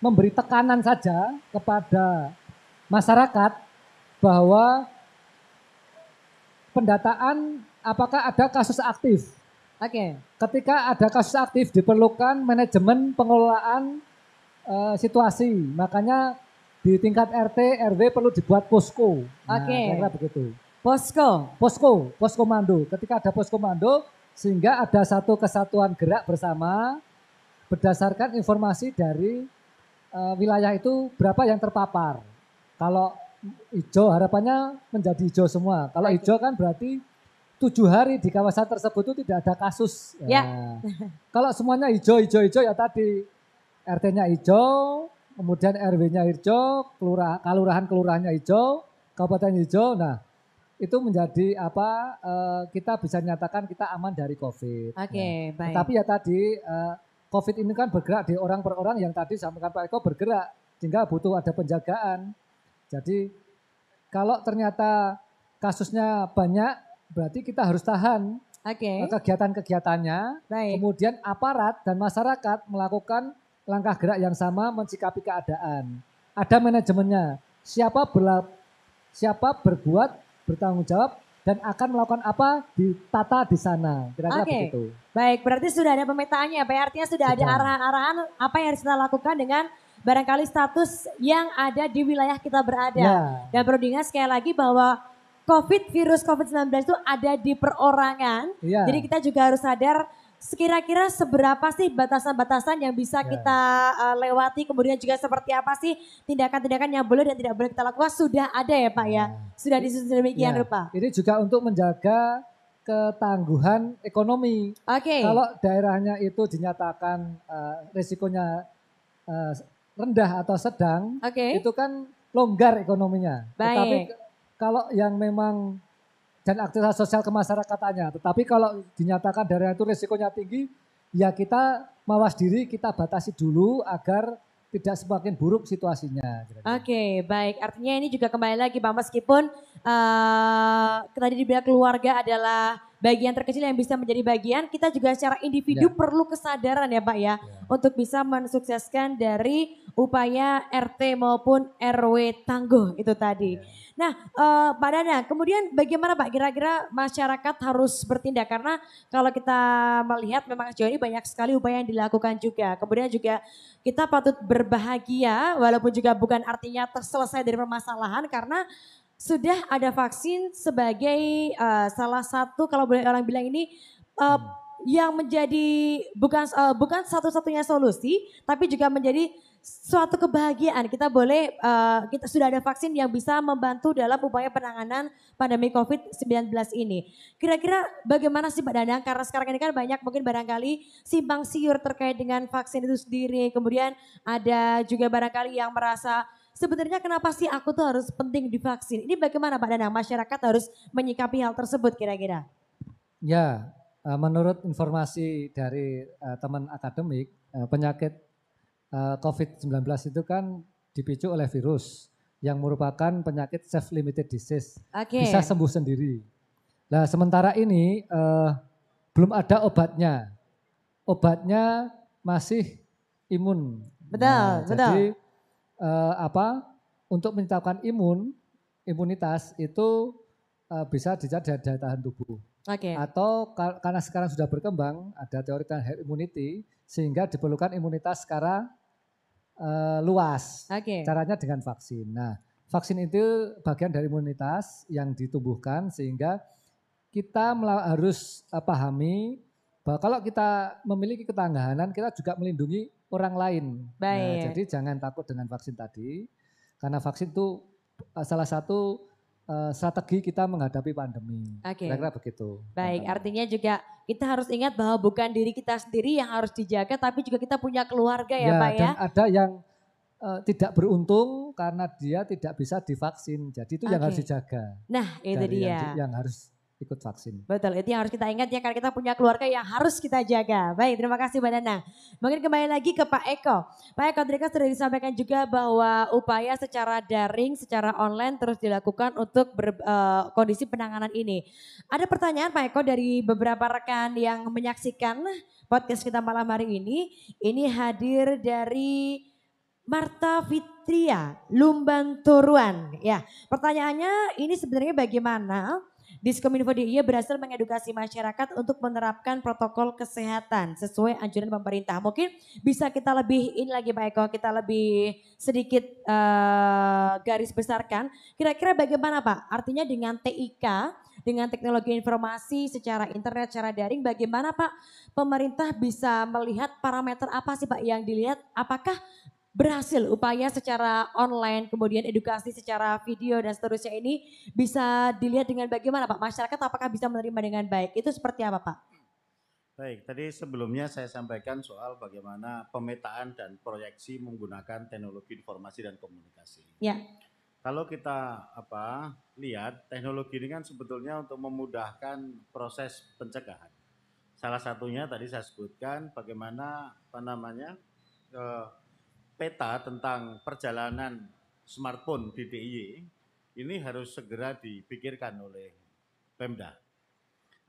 memberi tekanan saja kepada masyarakat bahwa pendataan apakah ada kasus aktif. Oke. Okay. Ketika ada kasus aktif diperlukan manajemen pengelolaan uh, situasi. Makanya di tingkat RT RW perlu dibuat posko. Nah, Oke. Okay. Kira begitu. Posko. Posko, posko mando. Ketika ada posko mando, sehingga ada satu kesatuan gerak bersama berdasarkan informasi dari uh, wilayah itu berapa yang terpapar. Kalau hijau harapannya menjadi hijau semua. Kalau okay. hijau kan berarti tujuh hari di kawasan tersebut itu tidak ada kasus. Ya. Nah, kalau semuanya hijau, hijau, hijau ya tadi RT-nya hijau, kemudian RW-nya hijau, kelurahan kelurahan kelurahannya hijau, kabupaten hijau. Nah, itu menjadi apa uh, kita bisa nyatakan kita aman dari COVID. Oke, okay, nah, baik. Tapi ya tadi uh, COVID ini kan bergerak di orang per orang yang tadi sampaikan Pak Eko bergerak sehingga butuh ada penjagaan. Jadi kalau ternyata kasusnya banyak berarti kita harus tahan okay. kegiatan-kegiatannya. Kemudian aparat dan masyarakat melakukan langkah gerak yang sama mensikapi keadaan. Ada manajemennya. Siapa berla, siapa berbuat bertanggung jawab dan akan melakukan apa ditata di sana. Kira-kira okay. begitu. Baik, berarti sudah ada pemetaannya, Pak. Artinya sudah, sudah. ada arahan-arahan apa yang harus kita lakukan dengan barangkali status yang ada di wilayah kita berada. Ya. Dan perlu diingat sekali lagi bahwa COVID, virus COVID-19 itu ada di perorangan. Ya. Jadi kita juga harus sadar sekira-kira seberapa sih batasan-batasan yang bisa ya. kita uh, lewati kemudian juga seperti apa sih tindakan-tindakan yang boleh dan tidak boleh kita lakukan sudah ada ya Pak ya, ya. sudah disusun demikian ya. rupa. Ini juga untuk menjaga ketangguhan ekonomi. Oke. Okay. Kalau daerahnya itu dinyatakan uh, risikonya uh, rendah atau sedang, okay. itu kan longgar ekonominya. Baik. Tetapi kalau yang memang dan aktivitas sosial kemasyarakatannya. Tetapi kalau dinyatakan daerah itu risikonya tinggi, ya kita mawas diri, kita batasi dulu agar tidak semakin buruk situasinya. Oke, okay, baik. Artinya ini juga kembali lagi Pak, meskipun uh, tadi dibilang keluarga adalah bagian terkecil yang bisa menjadi bagian, kita juga secara individu Ya. perlu kesadaran ya Pak ya, untuk bisa mensukseskan dari upaya RT maupun RW tangguh itu tadi. Nah, eh, Pak Dana, kemudian bagaimana Pak kira-kira masyarakat harus bertindak karena kalau kita melihat memang sejauh ini banyak sekali upaya yang dilakukan juga. Kemudian juga kita patut berbahagia walaupun juga bukan artinya terselesai dari permasalahan karena sudah ada vaksin sebagai eh, salah satu kalau boleh orang bilang ini eh, yang menjadi bukan eh, bukan satu-satunya solusi tapi juga menjadi suatu kebahagiaan kita boleh eh, kita sudah ada vaksin yang bisa membantu dalam upaya penanganan pandemi COVID-19 ini. Kira-kira bagaimana sih Pak Danang? Karena sekarang ini kan banyak mungkin barangkali simpang siur terkait dengan vaksin itu sendiri. Kemudian ada juga barangkali yang merasa sebenarnya kenapa sih aku tuh harus penting divaksin? Ini bagaimana Pak Danang? Masyarakat harus menyikapi hal tersebut kira-kira? Ya, eh, menurut informasi dari eh, teman akademik, eh, penyakit eh, COVID-19 itu kan dipicu oleh virus yang merupakan penyakit self-limited disease, Oke. bisa sembuh sendiri. Nah, sementara ini eh, belum ada obatnya. Obatnya masih imun. Betul, Nah, betul. Jadi eh, apa? Untuk menciptakan imun, imunitas itu eh, bisa dicari dari daya tahan tubuh. Oke. Atau ka- karena sekarang sudah berkembang ada teori tentang herd immunity sehingga diperlukan imunitas secara eh, luas. Oke. Caranya dengan vaksin. Nah, vaksin itu bagian dari imunitas yang ditumbuhkan sehingga kita harus pahami bahwa kalau kita memiliki ketanggahanan kita juga melindungi orang lain. Nah, Baik. jadi jangan takut dengan vaksin tadi karena vaksin itu eh, salah satu eh, strategi kita menghadapi pandemi. Oke. Kira-kira begitu. Baik, artinya juga kita harus ingat bahwa bukan diri kita sendiri yang harus dijaga, tapi juga kita punya keluarga ya, Pak ya. dan ada yang eh, tidak beruntung karena dia tidak bisa divaksin. Jadi itu yang Oke. harus dijaga. Nah, itu dari dia. Yang, yang harus ikut vaksin. Betul, itu yang harus kita ingat ya karena kita punya keluarga yang harus kita jaga. Baik, terima kasih Mbak Nana. Mungkin kembali lagi ke Pak Eko. Pak Eko tadi kan sudah disampaikan juga bahwa upaya secara daring, secara online terus dilakukan untuk ber- eh, kondisi penanganan ini. Ada pertanyaan Pak Eko dari beberapa rekan yang menyaksikan podcast kita malam hari ini. Ini hadir dari Marta Fitria, Lumban Turuan. Ya, pertanyaannya ini sebenarnya bagaimana Diskominfo DIY berhasil mengedukasi masyarakat untuk menerapkan protokol kesehatan sesuai anjuran pemerintah. Mungkin bisa kita lebih ini lagi Pak Eko, kita lebih sedikit eh, garis besarkan. Kira-kira bagaimana Pak? Artinya dengan TIK, dengan teknologi informasi secara internet, secara daring, bagaimana Pak pemerintah bisa melihat parameter apa sih Pak yang dilihat? Apakah berhasil upaya secara online, kemudian edukasi secara video dan seterusnya ini bisa dilihat dengan bagaimana Pak? Masyarakat apakah bisa menerima dengan baik? Itu seperti apa Pak? Baik, tadi sebelumnya saya sampaikan soal bagaimana pemetaan dan proyeksi menggunakan teknologi informasi dan komunikasi. Ya. Kalau kita apa lihat teknologi ini kan sebetulnya untuk memudahkan proses pencegahan. Salah satunya tadi saya sebutkan bagaimana apa namanya eh, peta tentang perjalanan smartphone di DIY ini harus segera dipikirkan oleh Pemda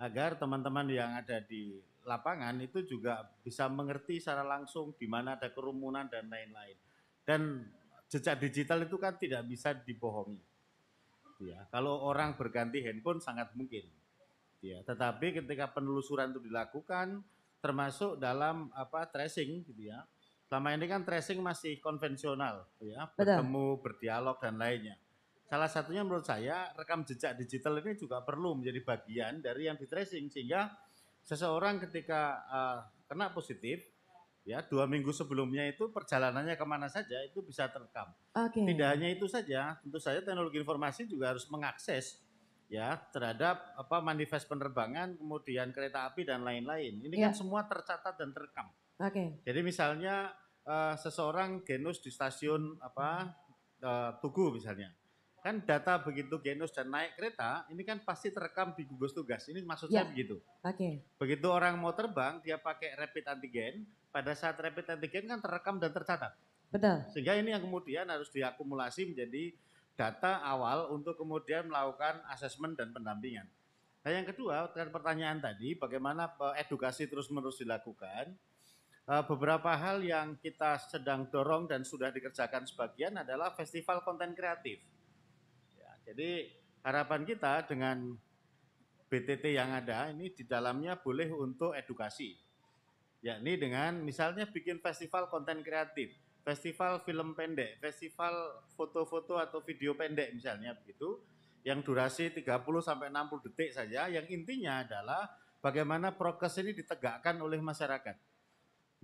agar teman-teman yang ada di lapangan itu juga bisa mengerti secara langsung di mana ada kerumunan dan lain-lain. Dan jejak digital itu kan tidak bisa dibohongi. Ya, kalau orang berganti handphone sangat mungkin. Ya, tetapi ketika penelusuran itu dilakukan termasuk dalam apa tracing gitu ya. Selama ini kan tracing masih konvensional ya, Betul. bertemu, berdialog dan lainnya. Salah satunya menurut saya rekam jejak digital ini juga perlu menjadi bagian dari yang di tracing sehingga seseorang ketika eh, kena positif ya dua minggu sebelumnya itu perjalanannya ke mana saja itu bisa terekam. Oke. Tidak hanya itu saja, tentu saja teknologi informasi juga harus mengakses ya terhadap apa manifest penerbangan, kemudian kereta api dan lain-lain. Ini kan Ya. semua tercatat dan terekam. Oke. Jadi misalnya eh, seseorang genus di stasiun apa eh, Tugu misalnya, kan data begitu genus dan naik kereta, ini kan pasti terekam di gugus tugas. Ini maksud Ya. saya begitu. Oke. Begitu orang mau terbang, dia pakai rapid antigen. Pada saat rapid antigen kan terekam dan tercatat. Betul. Sehingga ini yang kemudian harus diakumulasi menjadi data awal untuk kemudian melakukan asesmen dan pendampingan. Nah yang kedua, terkait pertanyaan tadi, bagaimana eh, edukasi terus-menerus dilakukan. Eh, Beberapa hal yang kita sedang dorong dan sudah dikerjakan sebagian adalah festival konten kreatif. Ya, jadi harapan kita dengan BTT yang ada ini di dalamnya boleh untuk edukasi. Yakni dengan misalnya bikin festival konten kreatif, festival film pendek, festival foto-foto atau video pendek misalnya begitu yang durasi 30 sampai 60 detik saja yang intinya adalah bagaimana prokes ini ditegakkan oleh masyarakat.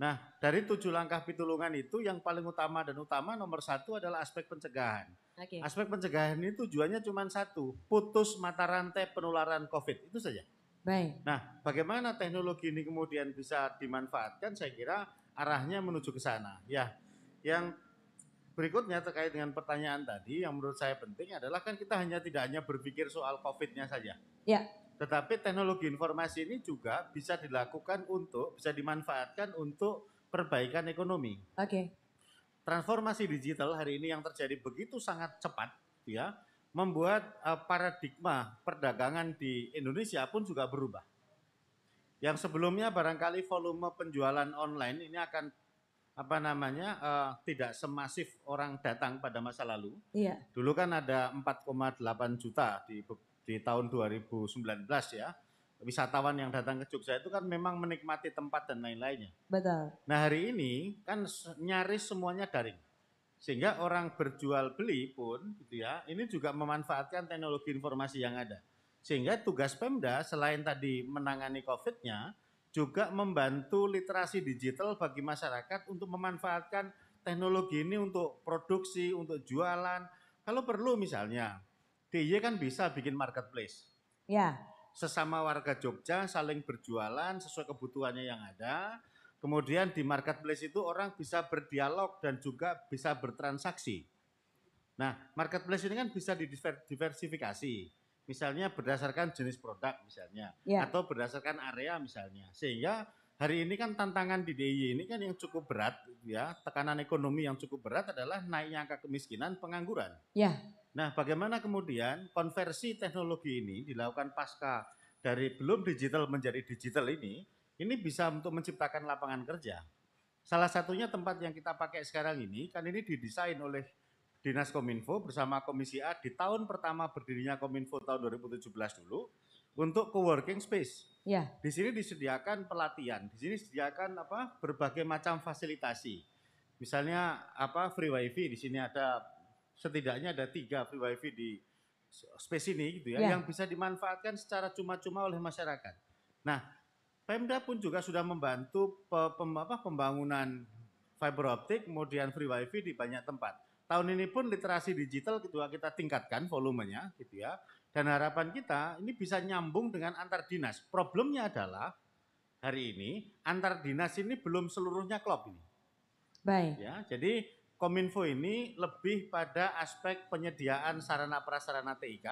Nah, dari tujuh langkah pitulungan itu yang paling utama dan utama nomor satu adalah aspek pencegahan. Oke. Aspek pencegahan ini tujuannya cuma satu, putus mata rantai penularan COVID, itu saja. Baik. Nah, bagaimana teknologi ini kemudian bisa dimanfaatkan? Saya kira arahnya menuju ke sana. Ya, yang berikutnya terkait dengan pertanyaan tadi, yang menurut saya penting adalah kan kita hanya tidak hanya berpikir soal COVID-nya saja. Ya. Tetapi teknologi informasi ini juga bisa dilakukan untuk, bisa dimanfaatkan untuk perbaikan ekonomi. Oke. Transformasi digital hari ini yang terjadi begitu sangat cepat, ya, membuat eh, paradigma perdagangan di Indonesia pun juga berubah. Yang sebelumnya barangkali volume penjualan online ini akan apa namanya eh, tidak semasif orang datang pada masa lalu. Iya. Dulu kan ada 4,8 juta di di tahun 2019 ya. Wisatawan yang datang ke Jogja itu kan memang menikmati tempat dan lain-lainnya. Betul. Nah hari ini kan nyaris semuanya daring. Sehingga orang berjual beli pun gitu ya, ini juga memanfaatkan teknologi informasi yang ada. Sehingga tugas Pemda selain tadi menangani COVID-nya, juga membantu literasi digital bagi masyarakat untuk memanfaatkan teknologi ini untuk produksi, untuk jualan. Kalau perlu misalnya, DIY kan bisa bikin marketplace Ya. sesama warga Jogja saling berjualan sesuai kebutuhannya yang ada. Kemudian di marketplace itu orang bisa berdialog dan juga bisa bertransaksi. Nah, marketplace ini kan bisa didiversifikasi. Misalnya berdasarkan jenis produk misalnya Ya. atau berdasarkan area misalnya. Sehingga hari ini kan tantangan di DIY ini kan yang cukup berat ya, tekanan ekonomi yang cukup berat adalah naiknya angka kemiskinan, pengangguran. Ya. Nah, bagaimana kemudian konversi teknologi ini dilakukan pasca dari belum digital menjadi digital ini, ini bisa untuk menciptakan lapangan kerja. Salah satunya tempat yang kita pakai sekarang ini, kan ini didesain oleh Dinas Kominfo bersama Komisi A di tahun pertama berdirinya Kominfo tahun 2017 dulu untuk co-working space. Ya. Di sini disediakan pelatihan, di sini disediakan apa berbagai macam fasilitasi. Misalnya apa free wifi di sini ada setidaknya ada tiga free wifi di space ini gitu ya, Ya. yang bisa dimanfaatkan secara cuma-cuma oleh masyarakat. Nah, Pemda pun juga sudah membantu pe- pem- apa, pembangunan fiber optik kemudian free wifi di banyak tempat. Tahun ini pun literasi digital kedua kita tingkatkan volumenya gitu ya. Dan harapan kita ini bisa nyambung dengan antar dinas. Problemnya adalah hari ini antar dinas ini belum seluruhnya klop ini. Baik. Ya, jadi Kominfo ini lebih pada aspek penyediaan sarana prasarana TIK,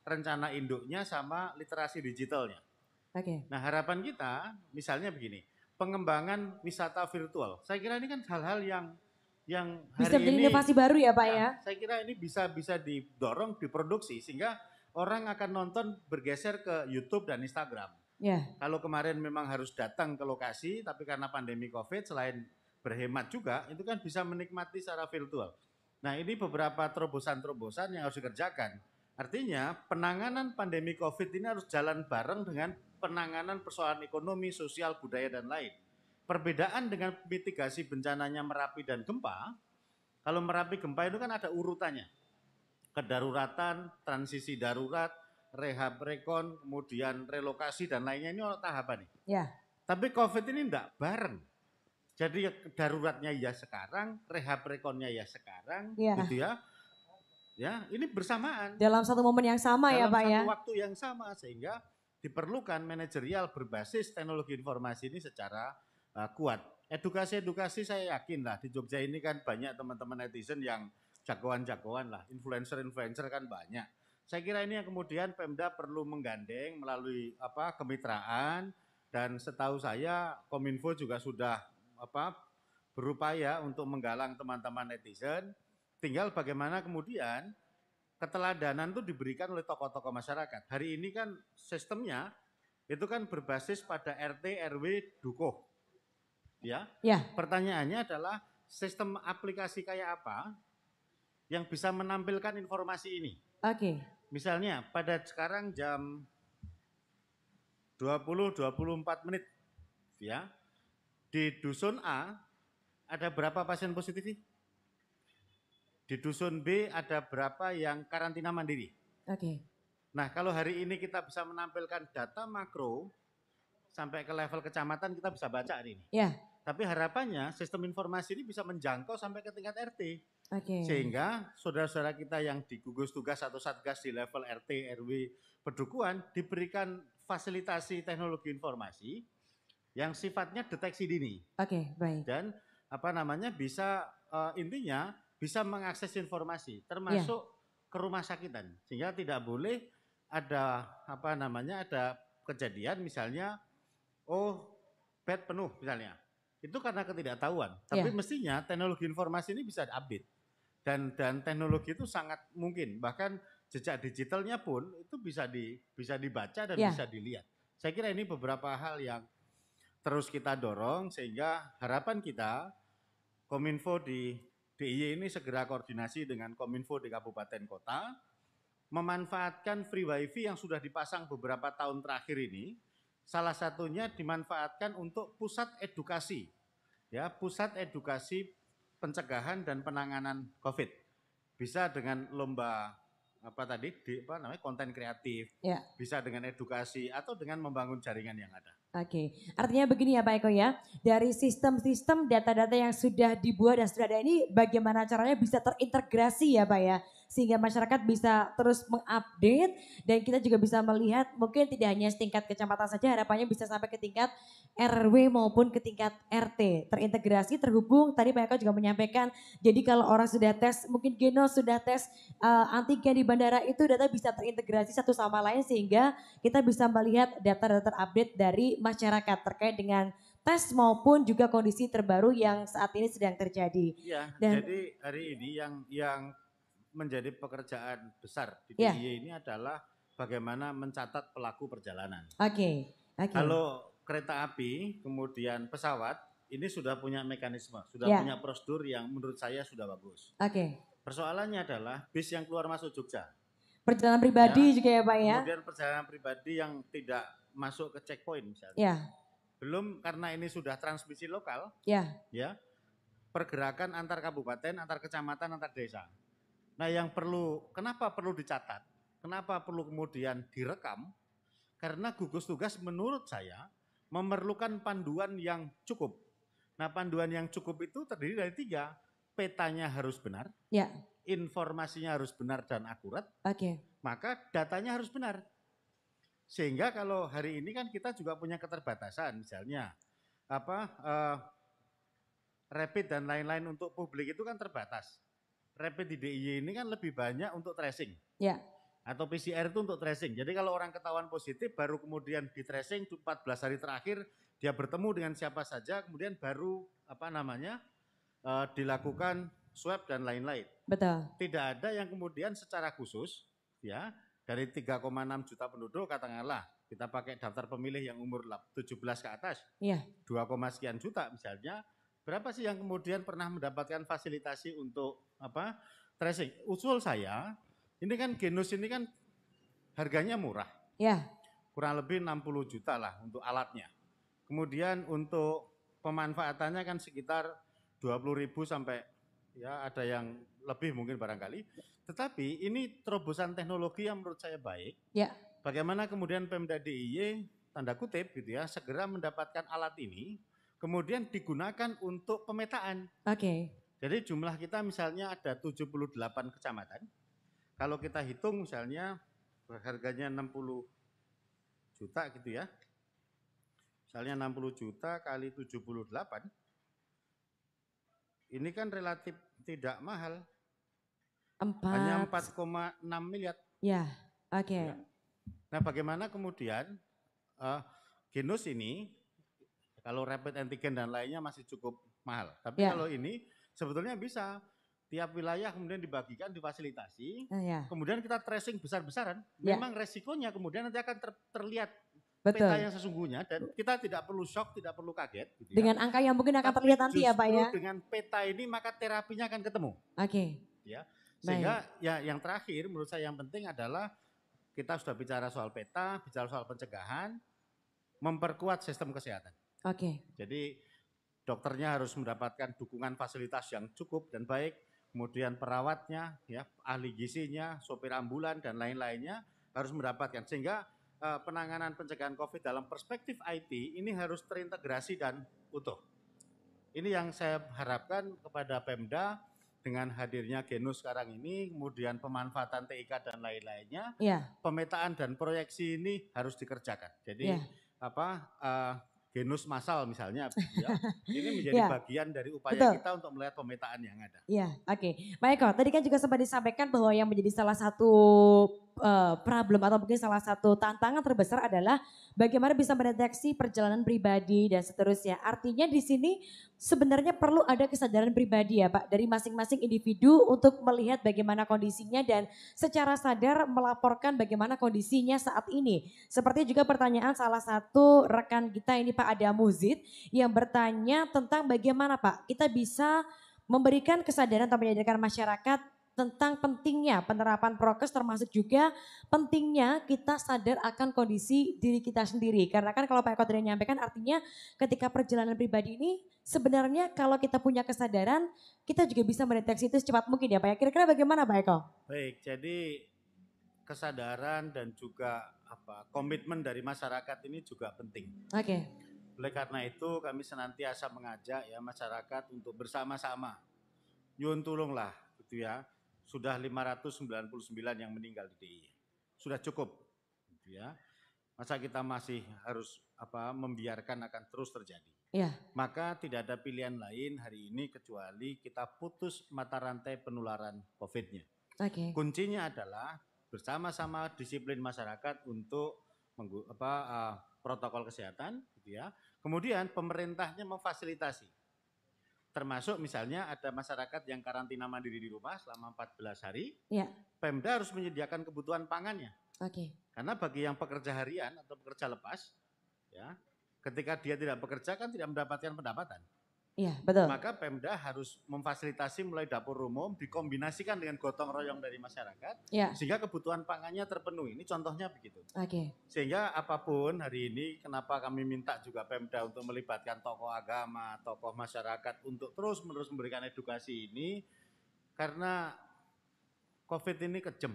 rencana induknya sama literasi digitalnya. Oke. Nah harapan kita misalnya begini, pengembangan wisata virtual. Saya kira ini kan hal-hal yang yang hari Bisa menjadi ini inovasi baru ya Pak Nah, ya? Saya kira ini bisa bisa didorong, diproduksi sehingga orang akan nonton bergeser ke YouTube dan Instagram. Ya. Kalau kemarin memang harus datang ke lokasi, tapi karena pandemi COVID selain berhemat juga, itu kan bisa menikmati secara virtual. Nah ini beberapa terobosan-terobosan yang harus dikerjakan. Artinya penanganan pandemi COVID ini harus jalan bareng dengan penanganan persoalan ekonomi, sosial, budaya, dan lain. Perbedaan dengan mitigasi bencananya Merapi dan gempa, kalau Merapi gempa itu kan ada urutannya. Kedaruratan, transisi darurat, rehab rekon, kemudian relokasi dan lainnya ini tahapan nih. Ya. Tapi COVID ini enggak bareng. Jadi ya daruratnya ya sekarang, rehab rekonnya ya sekarang, Iya. gitu ya. Ya, ini bersamaan Dalam satu momen yang sama ya dalam Pak satu ya? waktu yang sama sehingga diperlukan manajerial berbasis teknologi informasi ini secara uh, kuat. Edukasi-edukasi saya yakin lah di Jogja ini kan banyak teman-teman netizen yang jagoan-jagoan lah, influencer-influencer kan banyak. Saya kira ini yang kemudian Pemda perlu menggandeng melalui apa kemitraan dan setahu saya Kominfo juga sudah apa berupaya untuk menggalang teman-teman netizen. Tinggal bagaimana kemudian keteladanan itu diberikan oleh tokoh-tokoh masyarakat. Hari ini kan sistemnya itu kan berbasis pada RT, RW, Dukuh. Ya. Ya. Pertanyaannya adalah sistem aplikasi kayak apa yang bisa menampilkan informasi ini? Oke. Misalnya pada sekarang jam 20 24 menit ya. Di dusun A ada berapa pasien positif? Di dusun B ada berapa yang karantina mandiri? Oke. Nah, kalau hari ini kita bisa menampilkan data makro sampai ke level kecamatan kita bisa baca hari ini. Ya. Tapi harapannya sistem informasi ini bisa menjangkau sampai ke tingkat RT. Oke. Sehingga saudara-saudara kita yang di gugus tugas atau satgas di level RT, RW, pedukuhan diberikan fasilitasi teknologi informasi yang sifatnya deteksi dini Oke, baik. dan apa namanya bisa eh, intinya bisa mengakses informasi termasuk ke rumah sakitan sehingga tidak boleh ada apa namanya ada kejadian misalnya oh bed penuh misalnya itu karena ketidaktahuan tapi Ya. mestinya teknologi informasi ini bisa update dan dan teknologi itu sangat mungkin. Bahkan jejak digitalnya pun itu bisa di bisa dibaca dan Ya. bisa dilihat. Saya kira ini beberapa hal yang terus kita dorong sehingga harapan kita Kominfo di DIY ini segera koordinasi dengan Kominfo di kabupaten kota memanfaatkan free wifi yang sudah dipasang beberapa tahun terakhir ini salah satunya dimanfaatkan untuk pusat edukasi. Ya pusat edukasi pencegahan dan penanganan COVID. Bisa dengan lomba apa tadi di apa namanya konten kreatif. Ya. bisa dengan edukasi atau dengan membangun jaringan yang ada. Oke, artinya begini ya Pak Eko ya, dari sistem-sistem data-data yang sudah dibuat dan sudah ada ini bagaimana caranya bisa terintegrasi ya Pak ya, sehingga masyarakat bisa terus mengupdate dan kita juga bisa melihat mungkin tidak hanya setingkat kecamatan saja, harapannya bisa sampai ke tingkat RW maupun ke tingkat RT, terintegrasi, terhubung, tadi Pak Eko juga menyampaikan, jadi kalau orang sudah tes, mungkin Genos sudah tes eh, antigen di bandara itu data bisa terintegrasi satu sama lain sehingga kita bisa melihat data-data terupdate dari masyarakat terkait dengan tes maupun juga kondisi terbaru yang saat ini sedang terjadi. Iya, Dan- jadi hari ini yang yang menjadi pekerjaan besar di Ya. DIY ini adalah bagaimana mencatat pelaku perjalanan. Oke, oke. Kalau kereta api, kemudian pesawat, ini sudah punya mekanisme, sudah Ya. punya prosedur yang menurut saya sudah bagus. Oke. Persoalannya adalah bis yang keluar masuk Jogja, Perjalanan pribadi juga ya Pak ya. kemudian perjalanan pribadi yang tidak masuk ke checkpoint misalnya. Ya, Belum karena ini sudah transmisi lokal, ya, ya pergerakan antar kabupaten, antar kecamatan, antar desa. Nah yang perlu, kenapa perlu dicatat? Kenapa perlu kemudian direkam? Karena gugus tugas menurut saya memerlukan panduan yang cukup. Nah panduan yang cukup itu terdiri dari tiga. Petanya harus benar, ya. informasinya harus benar dan akurat, Oke. maka datanya harus benar. Sehingga kalau hari ini kan kita juga punya keterbatasan, misalnya apa eh, rapid dan lain-lain untuk publik itu kan terbatas. Rapid di DIY ini kan lebih banyak untuk tracing. Ya. Atau PCR itu untuk tracing. Jadi kalau orang ketahuan positif baru kemudian di tracing 14 hari terakhir dia bertemu dengan siapa saja kemudian baru apa namanya eh, dilakukan swab dan lain-lain Betul. tidak ada yang kemudian secara khusus ya dari 3,6 juta penduduk katakanlah kita pakai daftar pemilih yang umur lap- 17 ke atas Iya. 2, sekian juta misalnya berapa sih yang kemudian pernah mendapatkan fasilitasi untuk apa tracing usul saya ini kan genus ini kan harganya murah Ya. kurang lebih 60 juta lah untuk alatnya kemudian untuk pemanfaatannya kan sekitar 20 ribu sampai ya ada yang lebih mungkin barangkali. Tetapi ini terobosan teknologi yang menurut saya baik. Ya. Bagaimana kemudian Pemda DIY tanda kutip gitu ya segera mendapatkan alat ini kemudian digunakan untuk pemetaan. Oke. Jadi jumlah kita misalnya ada 78 kecamatan. Kalau kita hitung misalnya harganya 60 juta gitu ya. Misalnya 60 juta kali 78. Ini kan relatif tidak mahal. Hanya Empat. 4,6 miliar. Ya. Oke. Ya. Nah bagaimana kemudian eh, genus ini kalau rapid antigen dan lainnya masih cukup mahal. Tapi Ya. kalau ini sebetulnya bisa tiap wilayah kemudian dibagikan, difasilitasi, Nah, ya, kemudian kita tracing besar-besaran, Ya. memang resikonya kemudian nanti akan ter- terlihat betul. peta yang sesungguhnya dan kita tidak perlu shock, tidak perlu kaget. Gitu ya. Dengan angka yang mungkin akan Tapi terlihat nanti ya Pak ya. Dengan peta ini maka terapinya akan ketemu. Oke, Sehingga ya yang terakhir menurut saya yang penting adalah kita sudah bicara soal peta, bicara soal pencegahan, memperkuat sistem kesehatan. Oke, Jadi dokternya harus mendapatkan dukungan fasilitas yang cukup dan baik, kemudian perawatnya, ya ahli gizinya, sopir ambulan dan lain-lainnya harus mendapatkan sehingga eh, penanganan pencegahan COVID dalam perspektif IT ini harus terintegrasi dan utuh. Ini yang saya harapkan kepada Pemda dengan hadirnya Genus sekarang ini, kemudian pemanfaatan TIK dan lain-lainnya, ya, pemetaan dan proyeksi ini harus dikerjakan. Jadi ya, apa eh, genus massal misalnya ya, ini menjadi Ya. bagian dari upaya Betul. kita untuk melihat pemetaan yang ada. ya, oke. Pak Eko, tadi kan juga sempat disampaikan bahwa yang menjadi salah satu eh, problem atau mungkin salah satu tantangan terbesar adalah bagaimana bisa mendeteksi perjalanan pribadi dan seterusnya. Artinya di sini sebenarnya perlu ada kesadaran pribadi ya Pak dari masing-masing individu untuk melihat bagaimana kondisinya dan secara sadar melaporkan bagaimana kondisinya saat ini. Seperti juga pertanyaan salah satu rekan kita ini Pak Adamuzid yang bertanya tentang bagaimana Pak kita bisa memberikan kesadaran atau menyadarkan masyarakat tentang pentingnya penerapan prokes termasuk juga pentingnya kita sadar akan kondisi diri kita sendiri. Karena kan kalau Pak Eko tadi menyampaikan artinya ketika perjalanan pribadi ini sebenarnya kalau kita punya kesadaran kita juga bisa mendeteksi itu secepat mungkin ya Pak ya. Kira-kira bagaimana Pak Eko? Baik, jadi kesadaran dan juga apa komitmen dari masyarakat ini juga penting. Oke, Oleh karena itu kami senantiasa mengajak ya masyarakat untuk bersama-sama. Yun tulunglah gitu ya. Sudah 599 yang meninggal di DIY. Sudah cukup ya. Masa kita masih harus apa membiarkan akan terus terjadi. Iya. Maka tidak ada pilihan lain hari ini kecuali kita putus mata rantai penularan COVID-nya. oke, Kuncinya adalah bersama-sama disiplin masyarakat untuk menggu- apa, uh, protokol kesehatan, gitu ya. Kemudian pemerintahnya memfasilitasi, termasuk misalnya ada masyarakat yang karantina mandiri di rumah selama 14 hari, Iya. Pemda harus menyediakan kebutuhan pangannya. oke, Karena bagi yang pekerja harian atau pekerja lepas, ya, ketika dia tidak bekerja kan tidak mendapatkan pendapatan. Iya betul. Maka Pemda harus memfasilitasi mulai dapur umum dikombinasikan dengan gotong royong dari masyarakat Iya, sehingga kebutuhan pangannya terpenuhi. Ini contohnya begitu. oke, Sehingga apa pun hari ini kenapa kami minta juga Pemda untuk melibatkan tokoh agama, tokoh masyarakat untuk terus-menerus memberikan edukasi ini karena COVID ini kejem.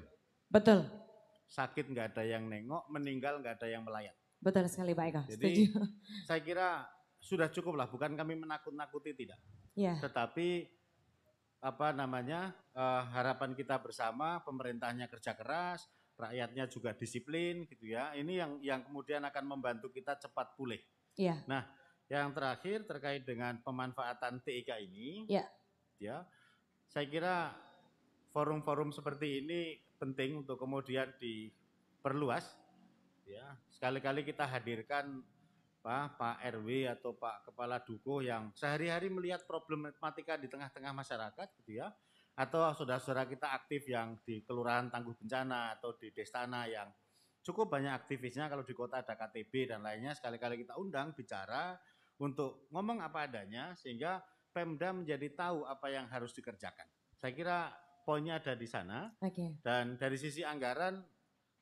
betul, Sakit nggak ada yang nengok, meninggal nggak ada yang melayat. betul sekali Pak Eko. Jadi Setuju. saya kira sudah cukup lah, bukan kami menakut-nakuti tidak. Iya, tetapi apa namanya eh, harapan kita bersama pemerintahnya kerja keras rakyatnya juga disiplin gitu ya. Ini yang yang kemudian akan membantu kita cepat pulih. Iya, yang terakhir terkait dengan pemanfaatan TIK ini Ya. ya saya kira forum-forum seperti ini penting untuk kemudian diperluas ya. Sekali-kali kita hadirkan Pak, Pak RW atau Pak Kepala Dukuh yang sehari-hari melihat problematika di tengah-tengah masyarakat gitu ya. Atau saudara-saudara kita aktif yang di Kelurahan Tangguh Bencana atau di Destana yang cukup banyak aktivisnya kalau di kota ada KTB dan lainnya sekali-kali kita undang bicara untuk ngomong apa adanya sehingga Pemda menjadi tahu apa yang harus dikerjakan. Saya kira poinnya ada di sana oke, dan dari sisi anggaran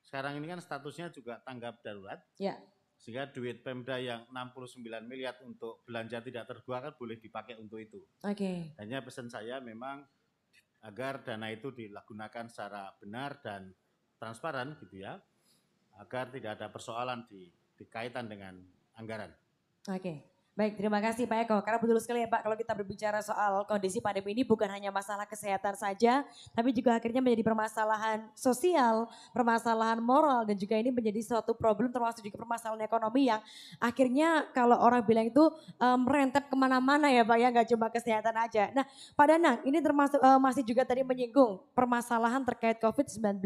sekarang ini kan statusnya juga tanggap darurat. Ya. Sehingga duit Pemda yang 69 miliar untuk belanja tidak tergua kan boleh dipakai untuk itu. oke, Hanya pesan saya memang agar dana itu dilagunakan secara benar dan transparan gitu ya. Agar tidak ada persoalan di, di kaitan dengan anggaran. Oke. Baik, terima kasih Pak Eko. Karena betul sekali ya Pak, kalau kita berbicara soal kondisi pandemi ini bukan hanya masalah kesehatan saja, tapi juga akhirnya menjadi permasalahan sosial, permasalahan moral, dan juga ini menjadi suatu problem termasuk juga permasalahan ekonomi yang akhirnya kalau orang bilang itu merentep ke mana-mana ya Pak ya, nggak cuma kesehatan aja. Nah Pak Danang, ini termasuk eh, masih juga tadi menyinggung permasalahan terkait COVID-19,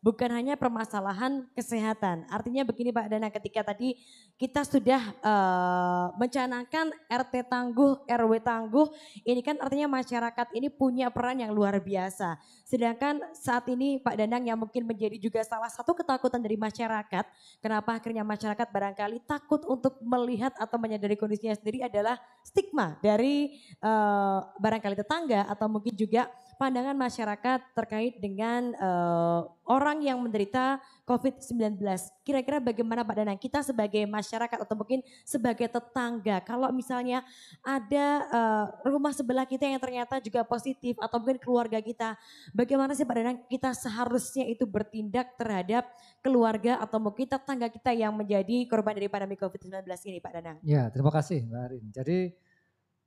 bukan hanya permasalahan kesehatan. Artinya begini Pak Danang, ketika tadi kita sudah eh, mencari merencanakan RT tangguh, RW tangguh, ini kan artinya masyarakat ini punya peran yang luar biasa. Sedangkan saat ini Pak Danang yang mungkin menjadi juga salah satu ketakutan dari masyarakat, kenapa akhirnya masyarakat barangkali takut untuk melihat atau menyadari kondisinya sendiri adalah stigma dari eh, barangkali tetangga atau mungkin juga pandangan masyarakat terkait dengan eh, orang yang menderita COVID-19. Kira-kira bagaimana Pak Danang kita sebagai masyarakat atau mungkin sebagai tetangga kalau misalnya ada eh, rumah sebelah kita yang ternyata juga positif atau mungkin keluarga kita, bagaimana sih Pak Danang kita seharusnya itu bertindak terhadap keluarga atau mungkin tetangga kita yang menjadi korban dari pandemi COVID-19 ini Pak Danang? Ya, terima kasih Mbak Arin. Jadi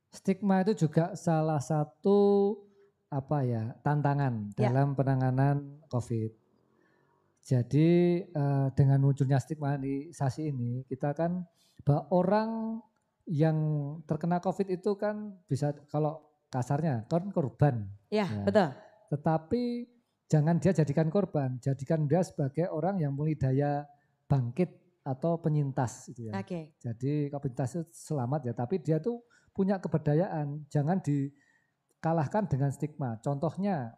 stigma itu juga salah satu apa ya tantangan Ya. dalam penanganan COVID. Jadi eh, dengan munculnya stigmatisasi ini kita kan bahwa orang yang terkena COVID itu kan bisa kalau kasarnya kan korban. Ya, Ya. betul. Tetapi jangan dia jadikan korban, jadikan dia sebagai orang yang memiliki daya bangkit atau penyintas gitu ya. Oke. Jadi kalau penyintas itu selamat ya, tapi dia tuh punya keberdayaan, jangan dikalahkan dengan stigma. Contohnya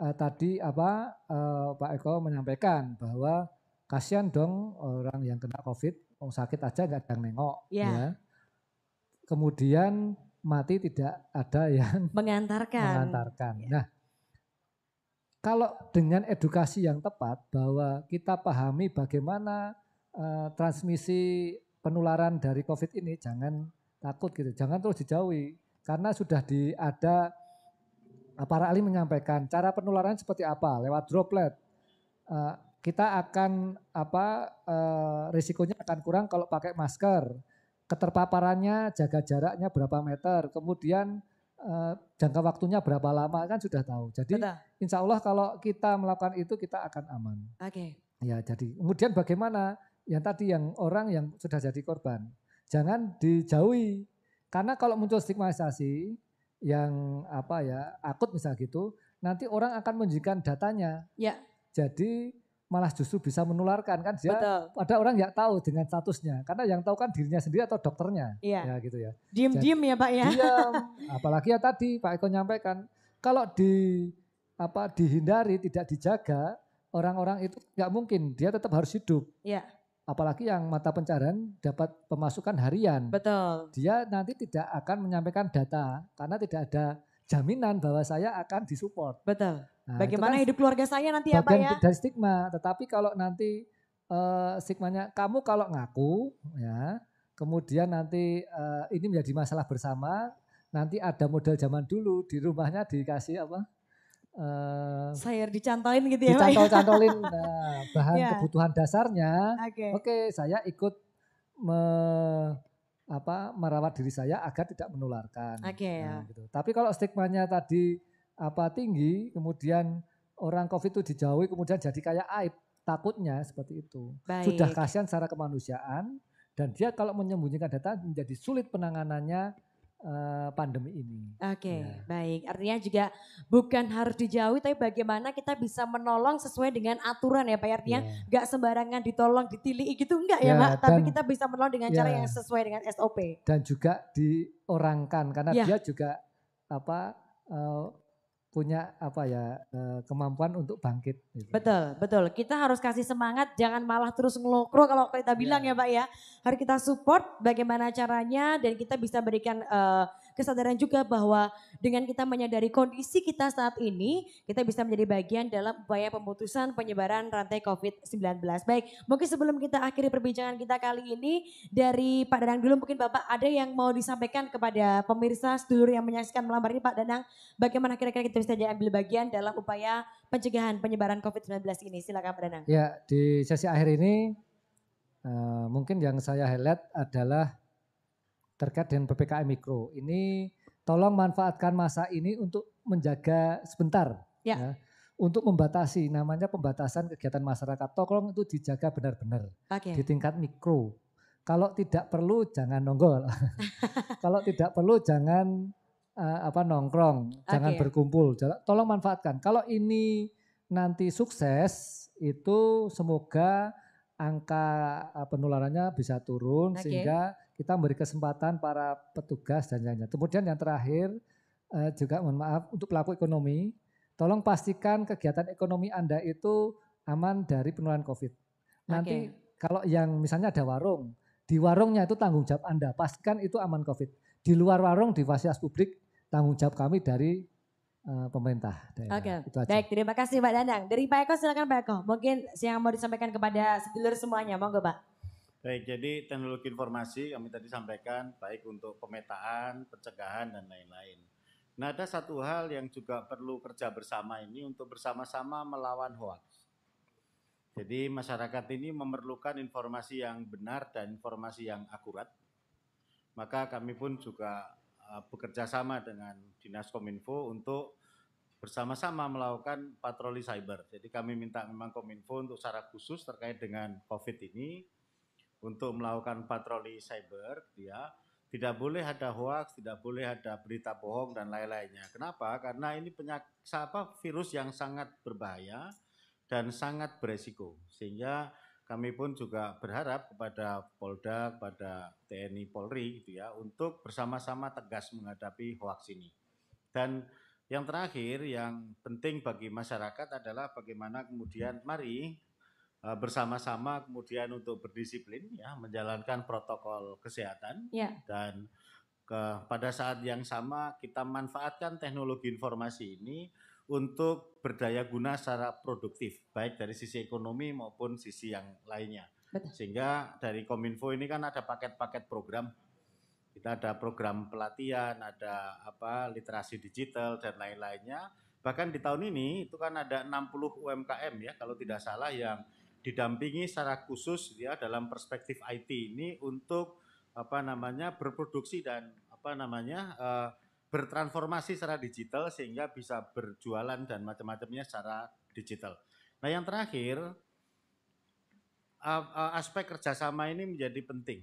eh, tadi apa eh, Pak Eko menyampaikan bahwa kasihan dong orang yang kena COVID, orang sakit aja nggak ada yang nengok, Ya. ya. Kemudian mati tidak ada yang Mengantarkan. mengantarkan. Nah, kalau dengan edukasi yang tepat bahwa kita pahami bagaimana eh, transmisi penularan dari COVID ini, jangan takut gitu, jangan terus dijauhi karena sudah di ada para ahli menyampaikan cara penularan seperti apa lewat droplet. Eh, kita akan apa eh, risikonya akan kurang kalau pakai masker. Keterpaparannya jaga jaraknya berapa meter, kemudian eh, jangka waktunya berapa lama kan sudah tahu. Jadi Betul. insya Allah kalau kita melakukan itu kita akan aman. Oke. Ya jadi kemudian bagaimana yang tadi yang orang yang sudah jadi korban jangan dijauhi karena kalau muncul stigmatisasi yang apa ya akut misal gitu nanti orang akan menunjukkan datanya. Ya. Jadi malah justru bisa menularkan kan dia Betul. ada orang nggak tahu dengan statusnya karena yang tahu kan dirinya sendiri atau dokternya Iya. ya gitu ya Diem-diem ya Pak ya. diam. Apalagi ya tadi Pak Eko nyampaikan kalau di apa dihindari tidak dijaga orang-orang itu nggak mungkin dia tetap harus hidup. Iya. Apalagi yang mata pencarian dapat pemasukan harian. Betul. Dia nanti tidak akan menyampaikan data karena tidak ada jaminan bahwa saya akan disupport. Betul. Nah, Bagaimana kan hidup keluarga saya nanti ya Pak bagian ya? dari stigma. Tetapi kalau nanti eh, stigmanya kamu kalau ngaku ya, kemudian nanti eh, ini menjadi masalah bersama, nanti ada model zaman dulu di rumahnya dikasih apa? Eh Saya dicantolin gitu ya ya? dicantol-cantolin nah, bahan Ya. kebutuhan dasarnya. Oke. Oke, saya ikut me- apa merawat diri saya agar tidak menularkan. Oke, Nah, ya. gitu. Tapi kalau stigmanya tadi apa tinggi, kemudian orang COVID itu dijauhi, kemudian jadi kayak aib, takutnya seperti itu. Baik. Sudah kasihan secara kemanusiaan dan dia kalau menyembunyikan data menjadi sulit penanganannya eh, pandemi ini. Oke, Ya. baik. Artinya juga bukan harus dijauhi, tapi bagaimana kita bisa menolong sesuai dengan aturan ya Pak. ya? Artinya Ya. nggak sembarangan ditolong, ditili gitu enggak ya, Ya, Pak. Tapi dan- kita bisa menolong dengan cara Ya. yang sesuai dengan SOP. dan juga diorangkan karena Ya. dia juga apa eh, punya apa ya eh, kemampuan untuk bangkit. gitu. Betul, betul. Kita harus kasih semangat, jangan malah terus ngelokro kalau kita bilang ya Pak ya. Harus kita support bagaimana caranya dan kita bisa berikan eh, kesadaran juga bahwa dengan kita menyadari kondisi kita saat ini, kita bisa menjadi bagian dalam upaya pemutusan penyebaran rantai COVID-19. Baik, mungkin sebelum kita akhiri perbincangan kita kali ini, dari Pak Danang dulu mungkin Bapak ada yang mau disampaikan kepada pemirsa sedulur yang menyaksikan malam hari ini Pak Danang, bagaimana kira-kira kita bisa diambil bagian dalam upaya pencegahan penyebaran COVID-19 ini. Silakan Pak Danang. Ya di sesi akhir ini eh, mungkin yang saya highlight adalah terkait dengan ppkm mikro. Ini tolong manfaatkan masa ini untuk menjaga sebentar. Ya. untuk membatasi namanya pembatasan kegiatan masyarakat. Tolong itu dijaga benar-benar. Oke. di tingkat mikro. Kalau tidak perlu jangan nonggol. Kalau tidak perlu jangan eh, apa nongkrong, jangan Oke. berkumpul. Tolong manfaatkan. Kalau ini nanti sukses itu semoga angka eh, penularannya bisa turun Oke. sehingga kita memberi kesempatan para petugas dan lainnya. Kemudian yang terakhir eh, juga mohon maaf untuk pelaku ekonomi, tolong pastikan kegiatan ekonomi Anda itu aman dari penularan COVID. Nanti kalau yang misalnya ada warung, di warungnya itu tanggung jawab Anda, pastikan itu aman COVID. Di luar warung, di fasilitas publik, tanggung jawab kami dari eh, pemerintah daerah. Oke, aja. baik terima kasih Pak Danang. Dari Pak Eko silakan Pak Eko. Mungkin yang mau disampaikan kepada sedulur semuanya, monggo Pak. Baik, jadi teknologi informasi kami tadi sampaikan baik untuk pemetaan, pencegahan dan lain-lain. Nah, ada satu hal yang juga perlu kerja bersama ini untuk bersama-sama melawan hoax. Jadi masyarakat ini memerlukan informasi yang benar dan informasi yang akurat. Maka kami pun juga uh, bekerja sama dengan Dinas Kominfo untuk bersama-sama melakukan patroli cyber. Jadi kami minta memang Kominfo untuk secara khusus terkait dengan COVID ini untuk melakukan patroli cyber, ya tidak boleh ada hoax, tidak boleh ada berita bohong dan lain-lainnya. Kenapa? Karena ini penyakit apa virus yang sangat berbahaya dan sangat beresiko. Sehingga kami pun juga berharap kepada Polda, kepada TNI Polri gitu ya untuk bersama-sama tegas menghadapi hoax ini. Dan yang terakhir yang penting bagi masyarakat adalah bagaimana kemudian mari bersama-sama kemudian untuk berdisiplin ya menjalankan protokol kesehatan Ya. dan ke, pada saat yang sama kita manfaatkan teknologi informasi ini untuk berdaya guna secara produktif baik dari sisi ekonomi maupun sisi yang lainnya Betul. sehingga dari Kominfo ini kan ada paket-paket program kita ada program pelatihan ada apa literasi digital dan lain-lainnya bahkan di tahun ini itu kan ada 60 UMKM ya kalau tidak salah yang didampingi secara khusus ya dalam perspektif IT ini untuk apa namanya berproduksi dan apa namanya eh, bertransformasi secara digital sehingga bisa berjualan dan macam-macamnya secara digital. Nah yang terakhir aspek kerjasama ini menjadi penting.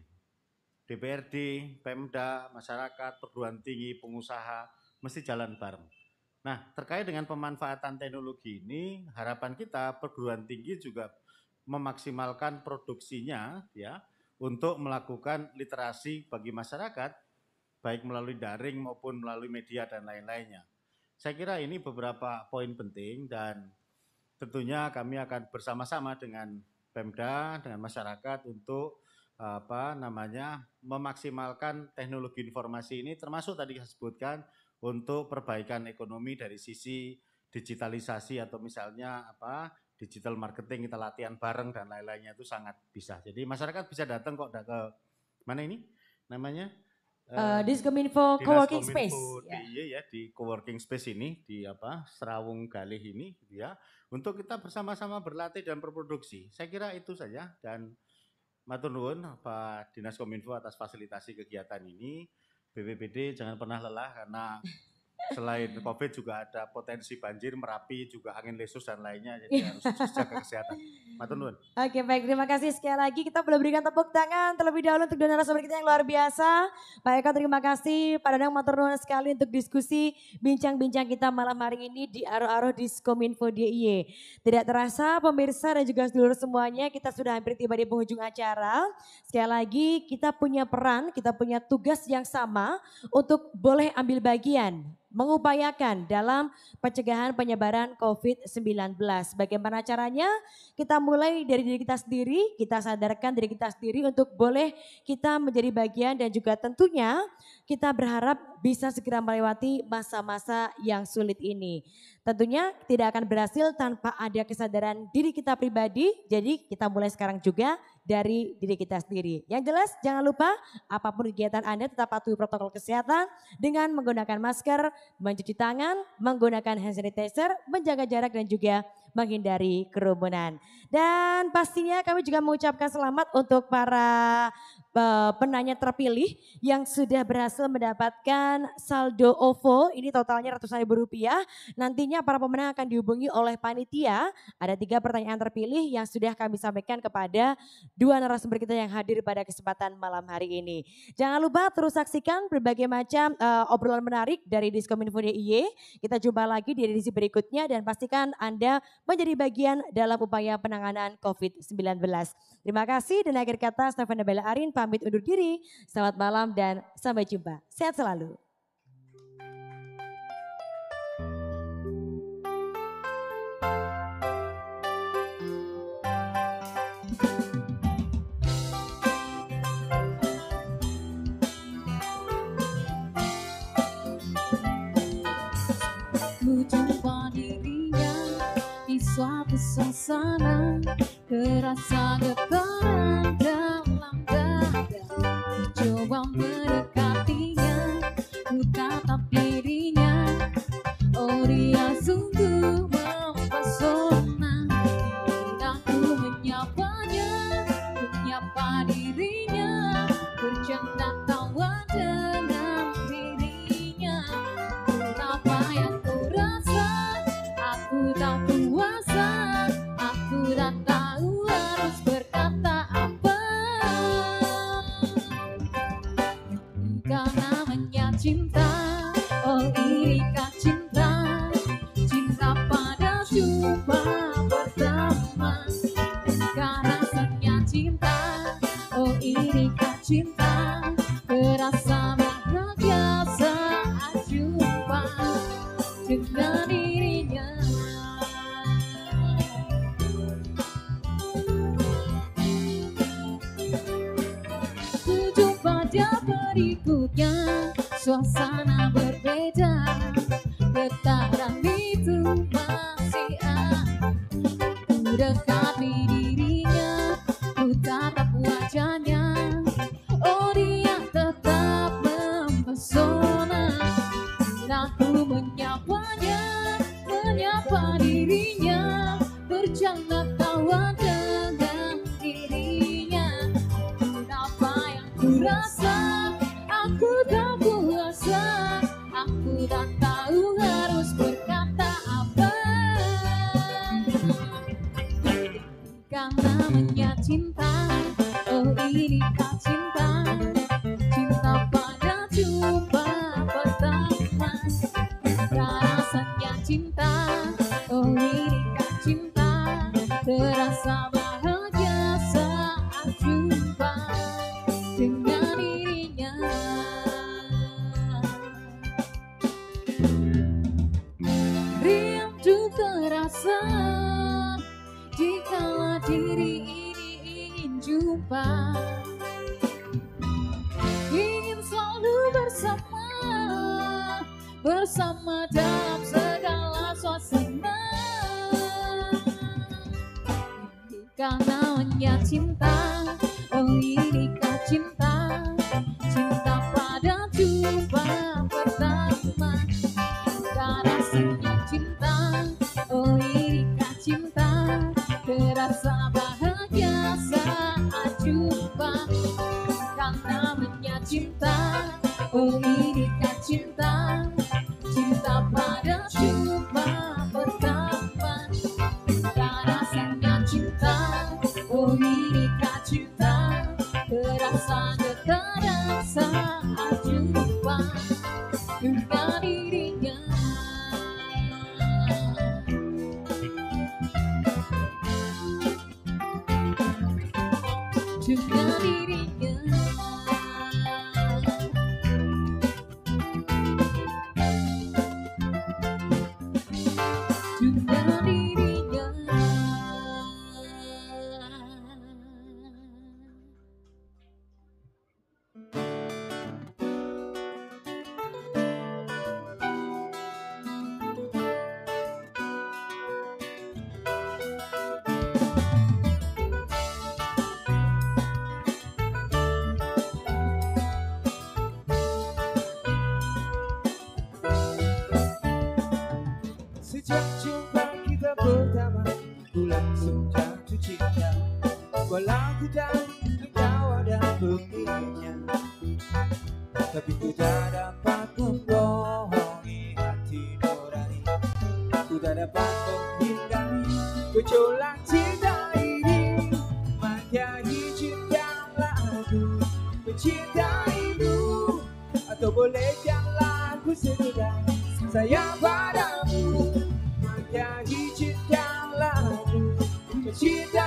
DPRD, Pemda, masyarakat, perguruan tinggi, pengusaha mesti jalan bareng. Nah terkait dengan pemanfaatan teknologi ini harapan kita perguruan tinggi juga memaksimalkan produksinya ya untuk melakukan literasi bagi masyarakat baik melalui daring maupun melalui media dan lain-lainnya. Saya kira ini beberapa poin penting dan tentunya kami akan bersama-sama dengan Pemda dengan masyarakat untuk apa namanya memaksimalkan teknologi informasi ini termasuk tadi saya sebutkan untuk perbaikan ekonomi dari sisi digitalisasi atau misalnya apa digital marketing kita latihan bareng dan lain-lainnya itu sangat bisa. Jadi masyarakat bisa datang kok ke mana ini namanya Eh, Eh, Diskominfo Coworking Space. Ya. DIY ya di coworking space ini di apa Serawung Galih ini gitu ya untuk kita bersama-sama berlatih dan berproduksi. Saya kira itu saja dan matur nuwun Pak Dinas Kominfo atas fasilitasi kegiatan ini. BPBD jangan pernah lelah karena selain Covid juga ada potensi banjir, Merapi juga angin lesus dan lainnya jadi harus jaga kesehatan. Matur nuwun. Oke baik terima kasih sekali lagi kita boleh berikan tepuk tangan terlebih dahulu untuk dua narasumber kita yang luar biasa. Pak Eko terima kasih, Pak Danang matur nuwun sekali untuk diskusi bincang-bincang kita malam hari ini di Aro-Aro Diskominfo DIY. Tidak terasa pemirsa dan juga seluruh semuanya kita sudah hampir tiba di penghujung acara. Sekali lagi kita punya peran, kita punya tugas yang sama untuk boleh ambil bagian mengupayakan dalam pencegahan penyebaran COVID-19. Bagaimana caranya? Kita mulai dari diri kita sendiri, kita sadarkan diri kita sendiri untuk boleh kita menjadi bagian dan juga tentunya kita berharap bisa segera melewati masa-masa yang sulit ini. Tentunya tidak akan berhasil tanpa ada kesadaran diri kita pribadi, jadi kita mulai sekarang juga dari diri kita sendiri. Yang jelas jangan lupa apa pun kegiatan Anda tetap patuhi protokol kesehatan dengan menggunakan masker, mencuci tangan, menggunakan hand sanitizer, menjaga jarak dan juga menghindari kerumunan. Dan pastinya kami juga mengucapkan selamat untuk para eh, penanya terpilih yang sudah berhasil mendapatkan saldo OVO, ini totalnya ratusan ribu rupiah. Nantinya para pemenang akan dihubungi oleh panitia. Ada tiga pertanyaan terpilih yang sudah kami sampaikan kepada dua narasumber kita yang hadir pada kesempatan malam hari ini. Jangan lupa terus saksikan berbagai macam eh, obrolan menarik dari Diskominfo DIY. Kita jumpa lagi di edisi berikutnya dan pastikan Anda menjadi bagian dalam upaya penanganan COVID-19. Terima kasih dan akhir kata Stefan Bella Arin pamit undur diri. Selamat malam dan sampai jumpa. Sehat selalu. suasana Terasa getaran dalam dada. Coba bukan namanya cinta Oh ini kan medida